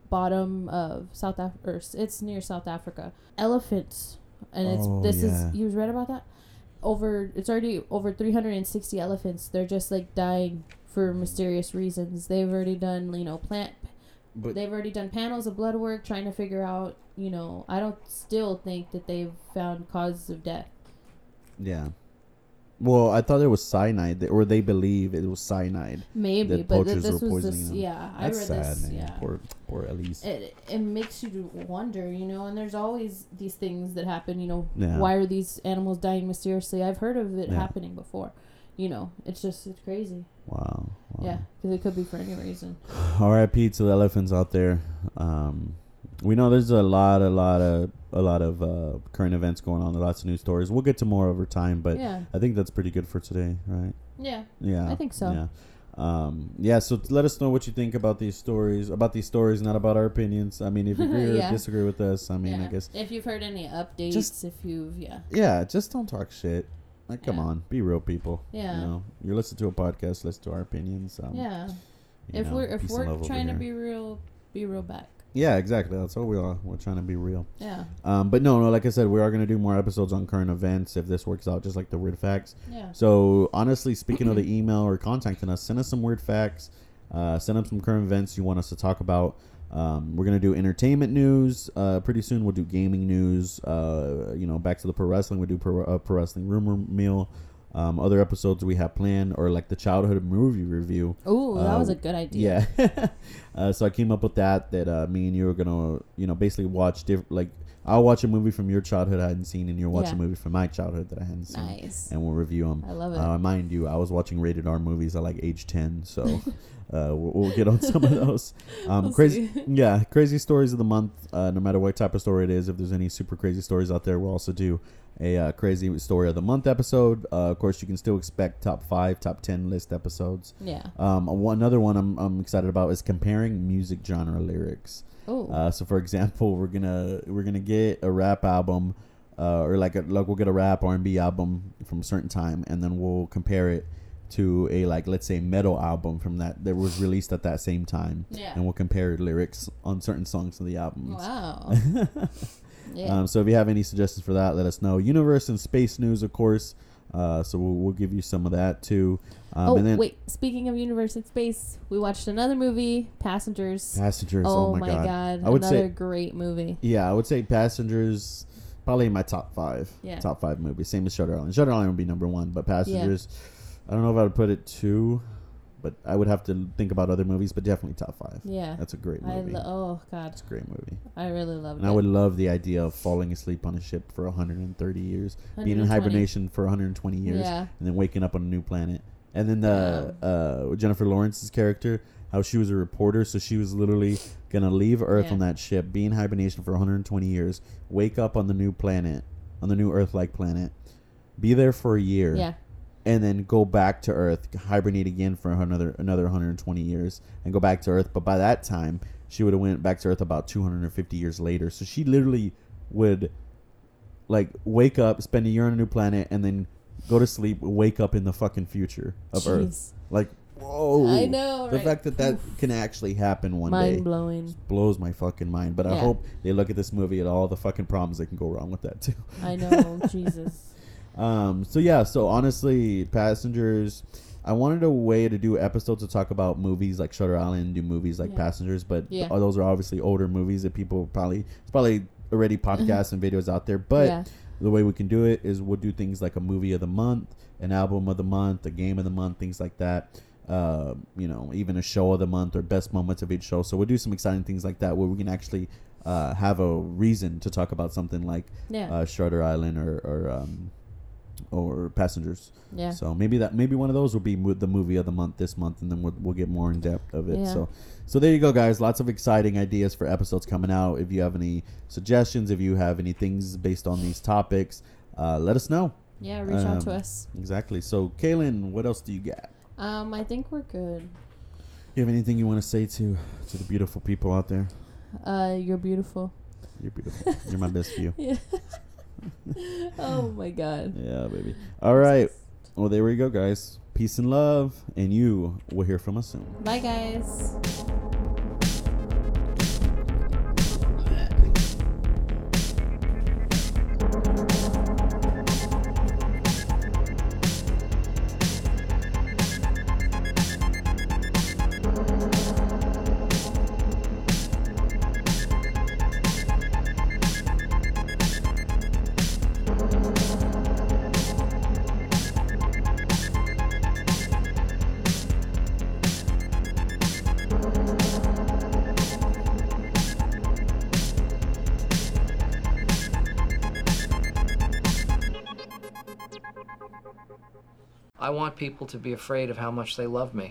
[SPEAKER 3] bottom of South Africa, it's near South Africa. Elephants, and it's
[SPEAKER 2] Oh,
[SPEAKER 3] this
[SPEAKER 2] yeah.
[SPEAKER 3] is you read about that? Over it's already over three hundred and sixty elephants. They're just like dying for mysterious reasons. They've already done you know plant.
[SPEAKER 2] But-
[SPEAKER 3] they've already done panels of blood work trying to figure out you know I don't still think that they've found causes of death.
[SPEAKER 2] yeah. Well, I thought it was cyanide, or they believe it was cyanide.
[SPEAKER 3] Maybe, but th- this
[SPEAKER 2] were
[SPEAKER 3] was this. Yeah, I
[SPEAKER 2] That's
[SPEAKER 3] read
[SPEAKER 2] sad,
[SPEAKER 3] this.
[SPEAKER 2] man.
[SPEAKER 3] Yeah,
[SPEAKER 2] Poor, poor Elise.
[SPEAKER 3] it it makes you wonder, you know. And there's always these things that happen. You know,
[SPEAKER 2] Yeah.
[SPEAKER 3] why are these animals dying mysteriously? I've heard of it
[SPEAKER 2] Yeah.
[SPEAKER 3] happening before. You know, it's just it's crazy.
[SPEAKER 2] Wow. wow.
[SPEAKER 3] Yeah, because it could be for any reason. [sighs]
[SPEAKER 2] R.I.P. to the elephants out there. Um, we know there's a lot, a lot of, a lot of uh, current events going on. Lots of news stories. We'll get to more over time, but
[SPEAKER 3] yeah,
[SPEAKER 2] I think that's pretty good for today, right?
[SPEAKER 3] yeah,
[SPEAKER 2] Yeah,
[SPEAKER 3] I think so.
[SPEAKER 2] Yeah, um, yeah. So let us know what you think about these stories, about these stories, not about our opinions. I mean, if you [laughs] agree or disagree with us, I mean,
[SPEAKER 3] yeah.
[SPEAKER 2] I guess,
[SPEAKER 3] if you've heard any updates,
[SPEAKER 2] Just-
[SPEAKER 3] if you've yeah,
[SPEAKER 2] yeah. Just don't talk shit. Like, come
[SPEAKER 3] Yeah.
[SPEAKER 2] on, be real, people.
[SPEAKER 3] Yeah.
[SPEAKER 2] You know, you're listening to a podcast. Listen to our opinions. Um,
[SPEAKER 3] yeah. If
[SPEAKER 2] know,
[SPEAKER 3] we're if we're trying to be real, be real back.
[SPEAKER 2] yeah, exactly. That's what we are. We're trying to be real.
[SPEAKER 3] Yeah,
[SPEAKER 2] Um, but no, no, like I said, we are going to do more episodes on current events if this works out, just like the weird facts.
[SPEAKER 3] yeah,
[SPEAKER 2] So, honestly, speaking of the email or contacting us, send us some weird facts. Uh, send us some current events you want us to talk about. Um, we're going to do entertainment news. Uh, pretty soon, we'll do gaming news. Uh, you know, back to the pro wrestling. We'll do pro, uh, pro wrestling rumor meal. Um, other episodes we have planned, or like the childhood movie review.
[SPEAKER 3] Oh, that was a good idea.
[SPEAKER 2] Yeah. [laughs] uh, so I came up with that. That uh, me and you are gonna, you know, basically watch different. Like I'll watch a movie from your childhood I hadn't seen, and you'll watch
[SPEAKER 3] Yeah.
[SPEAKER 2] a movie from my childhood that I hadn't seen,
[SPEAKER 3] Nice.
[SPEAKER 2] and we'll review them.
[SPEAKER 3] I love it.
[SPEAKER 2] Uh, mind you, I was watching rated R movies at like age ten, so [laughs] uh, we'll, we'll get on some of [laughs] those. Um,
[SPEAKER 3] We'll
[SPEAKER 2] crazy,
[SPEAKER 3] see. [laughs]
[SPEAKER 2] yeah, crazy stories of the month. Uh, no matter what type of story it is, if there's any super crazy stories out there, we'll also do a uh, crazy story of the month episode. Uh, of course, you can still expect top five, top ten list episodes.
[SPEAKER 3] yeah.
[SPEAKER 2] Um, one another one I'm, I'm excited about is comparing music genre lyrics.
[SPEAKER 3] Oh.
[SPEAKER 2] Uh, so for example, we're gonna we're gonna get a rap album, uh, or like a, like we'll get a rap R and B album from a certain time, and then we'll compare it to a like let's say metal album from that that was released at that same time,
[SPEAKER 3] Yeah.
[SPEAKER 2] and we'll compare lyrics on certain songs of the albums.
[SPEAKER 3] wow. [laughs] yeah.
[SPEAKER 2] Um, so if you have any suggestions for that, let us know. Universe and space news, of course. Uh, so we'll, we'll give you some of that too. Um,
[SPEAKER 3] oh
[SPEAKER 2] and then
[SPEAKER 3] wait, speaking of universe and space, we watched another movie, Passengers.
[SPEAKER 2] Passengers.
[SPEAKER 3] oh,
[SPEAKER 2] Oh, my, god.
[SPEAKER 3] god,
[SPEAKER 2] I would
[SPEAKER 3] another
[SPEAKER 2] say
[SPEAKER 3] great movie.
[SPEAKER 2] Yeah, I would say Passengers probably in my top five.
[SPEAKER 3] Yeah.
[SPEAKER 2] Top five movies. Same as Shutter Island. Shutter Island would be number one, but Passengers, Yeah. I don't know if I would put it two, but I would have to think about other movies, but definitely top five.
[SPEAKER 3] Yeah.
[SPEAKER 2] That's a great movie.
[SPEAKER 3] lo- oh god,
[SPEAKER 2] It's a great movie.
[SPEAKER 3] I really loved
[SPEAKER 2] And
[SPEAKER 3] it.
[SPEAKER 2] I would love the idea of falling asleep on a ship for 130 years, being in hibernation for 120 years,
[SPEAKER 3] Yeah.
[SPEAKER 2] and then waking up on a new planet And then the uh, Jennifer Lawrence's character, how she was a reporter, so she was literally gonna leave Earth
[SPEAKER 3] Yeah.
[SPEAKER 2] on that ship, be in hibernation for 120 years, wake up on the new planet, on the new Earth-like planet, be there for a year,
[SPEAKER 3] Yeah.
[SPEAKER 2] and then go back to Earth, hibernate again for another another 120 years, and go back to Earth. But by that time, she would have went back to Earth about 250 years later. So she literally would like wake up, spend a year on a new planet, and then go to sleep, wake up in the fucking future of Earth. Like, whoa!
[SPEAKER 3] I know,
[SPEAKER 2] the
[SPEAKER 3] right?
[SPEAKER 2] fact that that can actually happen one
[SPEAKER 3] Mind
[SPEAKER 2] day
[SPEAKER 3] blowing.
[SPEAKER 2] blows my fucking mind. But I hope they look at this movie at all the fucking problems that can go wrong with that too.
[SPEAKER 3] I know, [laughs] Jesus.
[SPEAKER 2] Um, so yeah, so honestly, passengers. I wanted a way to do episodes to talk about movies like Shutter Island, and do movies like
[SPEAKER 3] Yeah.
[SPEAKER 2] Passengers, but
[SPEAKER 3] Yeah.
[SPEAKER 2] th- those are obviously older movies that people probably it's probably already [laughs] podcasts and videos out there. But
[SPEAKER 3] yeah.
[SPEAKER 2] The way we can do it is we'll do things like a movie of the month, an album of the month, a game of the month, things like that. Uh, you know, even a show of the month or best moments of each show. So we'll do some exciting things like that where we can actually uh, have a reason to talk about something like
[SPEAKER 3] Yeah.
[SPEAKER 2] uh, Shutter Island or or um, or Passengers.
[SPEAKER 3] yeah.
[SPEAKER 2] So maybe that maybe one of those will be mo- the movie of the month this month, and then we'll, we'll get more in depth of it.
[SPEAKER 3] Yeah.
[SPEAKER 2] So so there you go, guys. Lots of exciting ideas for episodes coming out. If you have any suggestions, if you have any things based on these topics, uh, let us know.
[SPEAKER 3] yeah. Reach out to
[SPEAKER 2] um,
[SPEAKER 3] us.
[SPEAKER 2] Exactly. So Kaylin, what else do you got?
[SPEAKER 3] Um, I think we're good.
[SPEAKER 2] You have anything you want to say to to the beautiful people out there?
[SPEAKER 3] Uh, you're beautiful.
[SPEAKER 2] You're beautiful. You're my best view. [laughs]
[SPEAKER 3] Yeah. [laughs] oh my god.
[SPEAKER 2] Yeah, baby. All right. Well, there we go, guys. Peace and love, and you will hear from us soon.
[SPEAKER 3] Bye, guys.
[SPEAKER 4] People to be afraid of how much they love me.